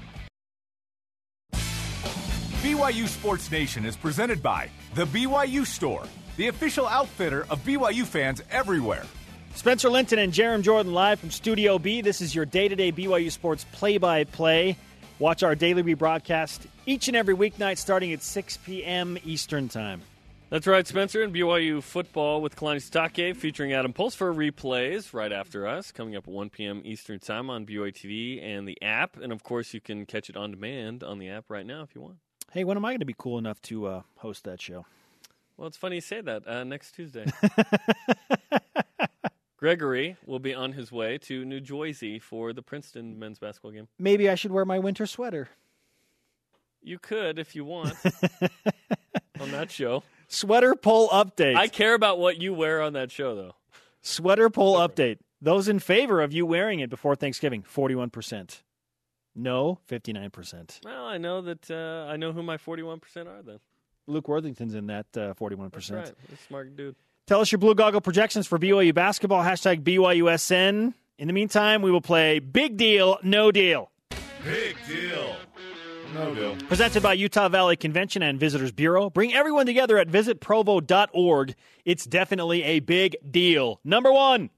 Speaker 7: BYU Sports Nation is presented by The BYU Store, the official outfitter of BYU fans everywhere.
Speaker 1: Spencer Linton and Jarom Jordan live from Studio B. This is your day to day BYU Sports play by play. Watch our daily rebroadcast each and every weeknight starting at 6 p.m. Eastern Time.
Speaker 2: That's right, Spencer, and BYU football with Kalani Sitake featuring Adam Pulse for replays right after us, coming up at 1 p.m. Eastern Time on BYU TV and the app. And of course, you can catch it on demand on the app right now if you want.
Speaker 1: Hey, when am I going to be cool enough to uh, host that show?
Speaker 2: Well, it's funny you say that. Uh, next Tuesday. Gregory will be on his way to New Jersey for the Princeton men's basketball game.
Speaker 1: Maybe I should wear my winter sweater.
Speaker 2: You could if you want on that show.
Speaker 1: Sweater poll update.
Speaker 2: I care about what you wear on that show, though.
Speaker 1: Sweater poll update. Those in favor of you wearing it before Thanksgiving, 41%. No, 59%.
Speaker 2: Well, I know that uh, I know who my 41% are then.
Speaker 1: Luke Worthington's in that uh, 41%.
Speaker 2: That's right. He's a smart dude.
Speaker 1: Tell us your blue goggle projections for BYU basketball. Hashtag BYUSN. In the meantime, we will play Big Deal, No Deal.
Speaker 3: Big deal. No deal.
Speaker 1: Presented by Utah Valley Convention and Visitors Bureau. Bring everyone together at visitprovo.org. It's definitely a big deal. Number one.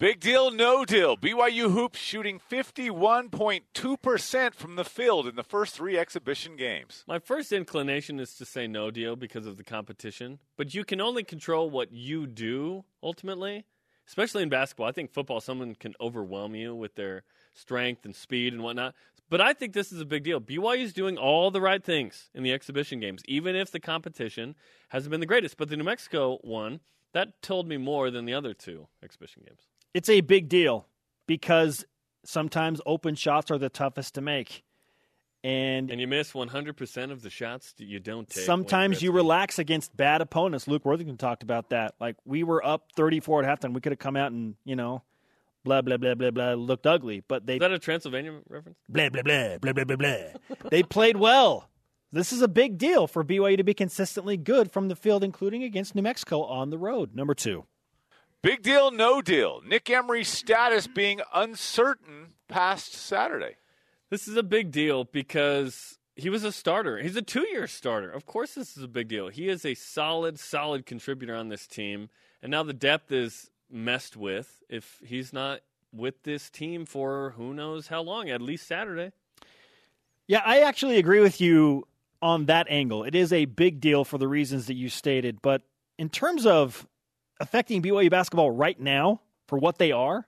Speaker 10: Big deal, no deal. BYU hoops shooting 51.2% from the field in the first three exhibition games.
Speaker 2: My first inclination is to say no deal because of the competition, but you can only control what you do ultimately, especially in basketball. I think football, someone can overwhelm you with their strength and speed and whatnot. But I think this is a big deal. BYU is doing all the right things in the exhibition games, even if the competition hasn't been the greatest. But the New Mexico one, that told me more than the other two exhibition games.
Speaker 1: It's a big deal because sometimes open shots are the toughest to make. And,
Speaker 2: And you miss 100% of the shots that you don't take.
Speaker 1: sometimes you relax against bad opponents. Luke Worthington talked about that. Like we were up 34 at halftime. We could have come out and, you know, blah, blah, blah, blah, blah, looked ugly. But they
Speaker 2: Is that a Transylvania reference?
Speaker 1: blah blah blah blah blah blah blah. they played well. This is a big deal for BYU to be consistently good from the field, including against New Mexico on the road. Number two.
Speaker 10: Big deal, no deal. Nick Emery's status being uncertain past Saturday.
Speaker 2: This is a big deal because he was a starter. He's a two year starter. Of course, this is a big deal. He is a solid, solid contributor on this team. And now the depth is messed with if he's not with this team for who knows how long, at least Saturday.
Speaker 1: Yeah, I actually agree with you on that angle. It is a big deal for the reasons that you stated, but in terms of affecting BYU basketball right now for what they are,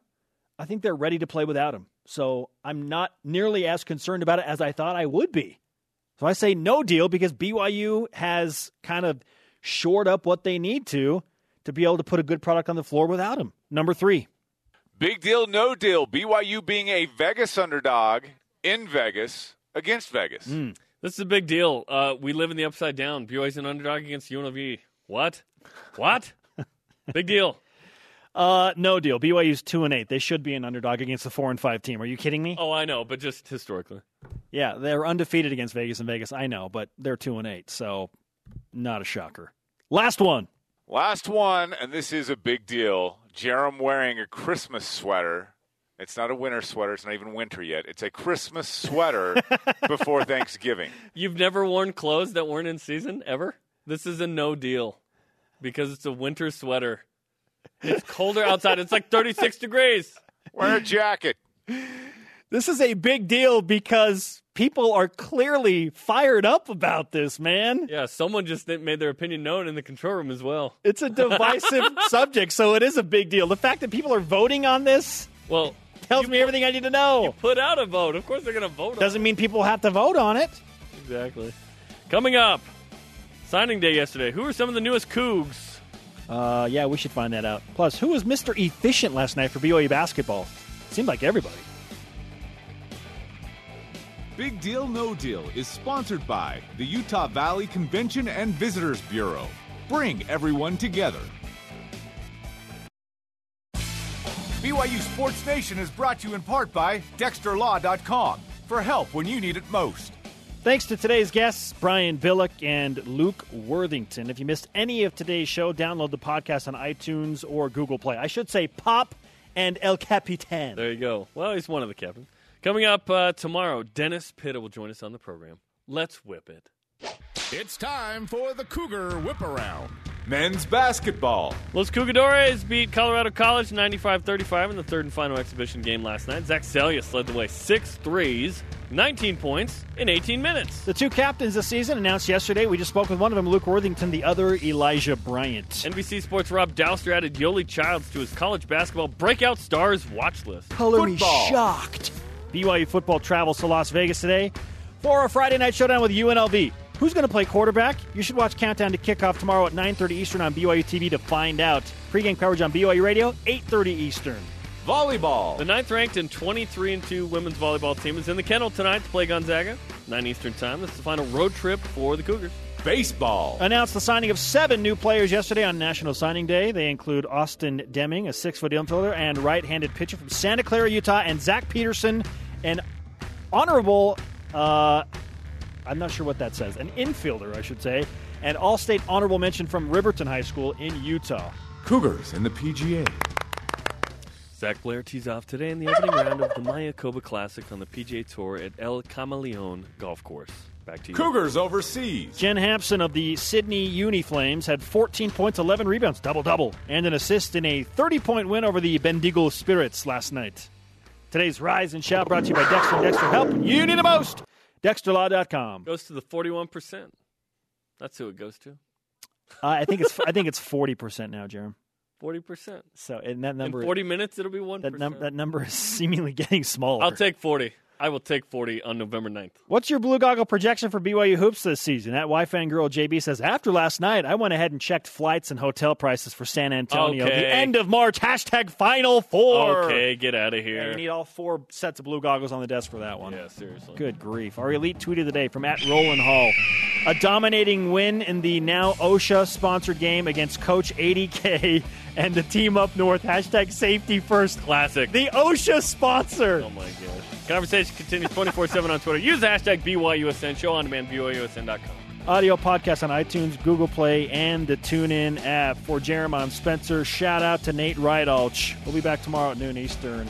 Speaker 1: I think they're ready to play without him. So I'm not nearly as concerned about it as I thought I would be. So I say no deal because BYU has kind of shored up what they need to to be able to put a good product on the floor without him. Number three.
Speaker 10: Big deal, no deal. BYU being a Vegas underdog in Vegas against Vegas.
Speaker 2: This is a big deal. Uh, we live in the upside down. BYU's an underdog against UNLV. What? What? Big deal.
Speaker 1: Uh, no deal. BYU's two and eight. They should be an underdog against the four and five team. Are you kidding me?
Speaker 2: Oh, I know, but just historically.
Speaker 1: Yeah, they're undefeated against Vegas and Vegas. I know, but they're two and eight, so not a shocker. Last one.
Speaker 10: Last one, and this is a big deal. Jarom wearing a Christmas sweater. It's not a winter sweater. It's not even winter yet. It's a Christmas sweater before Thanksgiving.
Speaker 2: You've never worn clothes that weren't in season ever? This is a no deal because it's a winter sweater. It's colder outside. It's like 36 degrees.
Speaker 10: Wear a jacket.
Speaker 1: This is a big deal because people are clearly fired up about this, man.
Speaker 2: Yeah, someone just made their opinion known in the control room as well.
Speaker 1: It's a divisive subject, so it is a big deal. The fact that people are voting on this
Speaker 2: Well,
Speaker 1: tells me everything I need to know.
Speaker 2: You put out a vote. Of course, they're going to vote.
Speaker 1: Doesn't mean people have to vote on it.
Speaker 2: on it. exactly. Coming up, signing day yesterday. Who are some of the newest Cougs?
Speaker 1: Uh, yeah, we should find that out. Plus, who was Mr. Efficient last night for BYU basketball? Seemed like everybody.
Speaker 7: Big Deal No Deal is sponsored by the Utah Valley Convention and Visitors Bureau. Bring everyone together. BYU Sports Nation is brought to you in part by DexterLaw.com for help when you need it most.
Speaker 1: Thanks to today's guests, Brian Billick and Luke Worthington. If you missed any of today's show, download the podcast on iTunes or Google Play. I should say Pop and El Capitan.
Speaker 2: There you go. Well, he's one of the captains. Coming up uh, tomorrow, Dennis Pitta will join us on the program. Let's whip it.
Speaker 3: It's time for the Cougar Whip Around.
Speaker 7: Men's basketball.
Speaker 2: Los Cougadores beat Colorado College 95-35 in the third and final exhibition game last night. Zach Seljaas led the way, six threes, 19 points in 18 minutes.
Speaker 1: The two captains this season announced yesterday. We just spoke with one of them, Luke Worthington, the other, Elijah Bryant.
Speaker 2: NBC Sports' Rob Dauster added Yoeli Childs to his college basketball breakout stars watch list.
Speaker 1: Color me
Speaker 7: Football.
Speaker 1: shocked. BYU football travels to Las Vegas today for a Friday night showdown with UNLV. Who's going to play quarterback? You should watch Countdown to Kickoff tomorrow at 9:30 Eastern on BYU TV to find out. Pre-game coverage on BYU Radio 8:30 Eastern.
Speaker 7: Volleyball.
Speaker 2: The ninth ranked and 23 and 2 women's volleyball team is in the kennel tonight to play Gonzaga, 9 Eastern time. This is the final road trip for the Cougars.
Speaker 7: Baseball.
Speaker 1: Announced the signing of seven new players yesterday on National Signing Day. They include Austin Deming, a six-foot infielder and right-handed pitcher from Santa Clara, Utah, and Zach Peterson, an honorable. Uh, I'm not sure what that says. An infielder, I should say, and all-state honorable mention from Riverton High School in Utah.
Speaker 7: Cougars in the PGA.
Speaker 2: Zach Blair tees off today in the opening round of the Mayakoba Classic on the PGA Tour at El Camaleon Golf Course. Back to you.
Speaker 7: Cougars overseas.
Speaker 1: Jen Hamson of the Sydney Uni Flames had 14 points, 11 rebounds, double double, and an assist in a 30 point win over the Bendigo Spirits last night. Today's Rise and Shout brought to you by Dexter Dexter Help. You need the most. DexterLaw.com.
Speaker 2: Goes to the 41%. That's who it goes to.
Speaker 1: Uh, I think it's I think it's 40 percent now, Jarom.
Speaker 2: 40%.
Speaker 1: So and that number
Speaker 2: In 40 minutes, it'll be 1%.
Speaker 1: that, num- that number is seemingly getting smaller.
Speaker 2: I'll take 40. I will take 40 on November 9th.
Speaker 1: What's your blue goggle projection for BYU hoops this season? At Girl JB says after last night, I went ahead and checked flights and hotel prices for San Antonio.
Speaker 2: Okay.
Speaker 1: The end of March. Hashtag Final Four.
Speaker 2: Okay, get out of
Speaker 1: Yeah,
Speaker 2: here.
Speaker 1: you need all four sets of blue goggles on the desk for that one.
Speaker 2: yeah, seriously.
Speaker 1: Good grief. Our elite tweet of the day from at Roland Hall. A dominating win in the now OSHA sponsored game against Coach 80K and the team up north. Hashtag safety first.
Speaker 2: Classic.
Speaker 1: The OSHA sponsor.
Speaker 2: Oh my gosh. Conversation continues 24 7 on Twitter. Use the hashtag BYUSN. Show on demand, BYUSN.com.
Speaker 1: Audio podcast on iTunes, Google Play, and the TuneIn app. For Jeremiah Spencer, shout out to Nate Rydalch. We'll be back tomorrow at noon Eastern.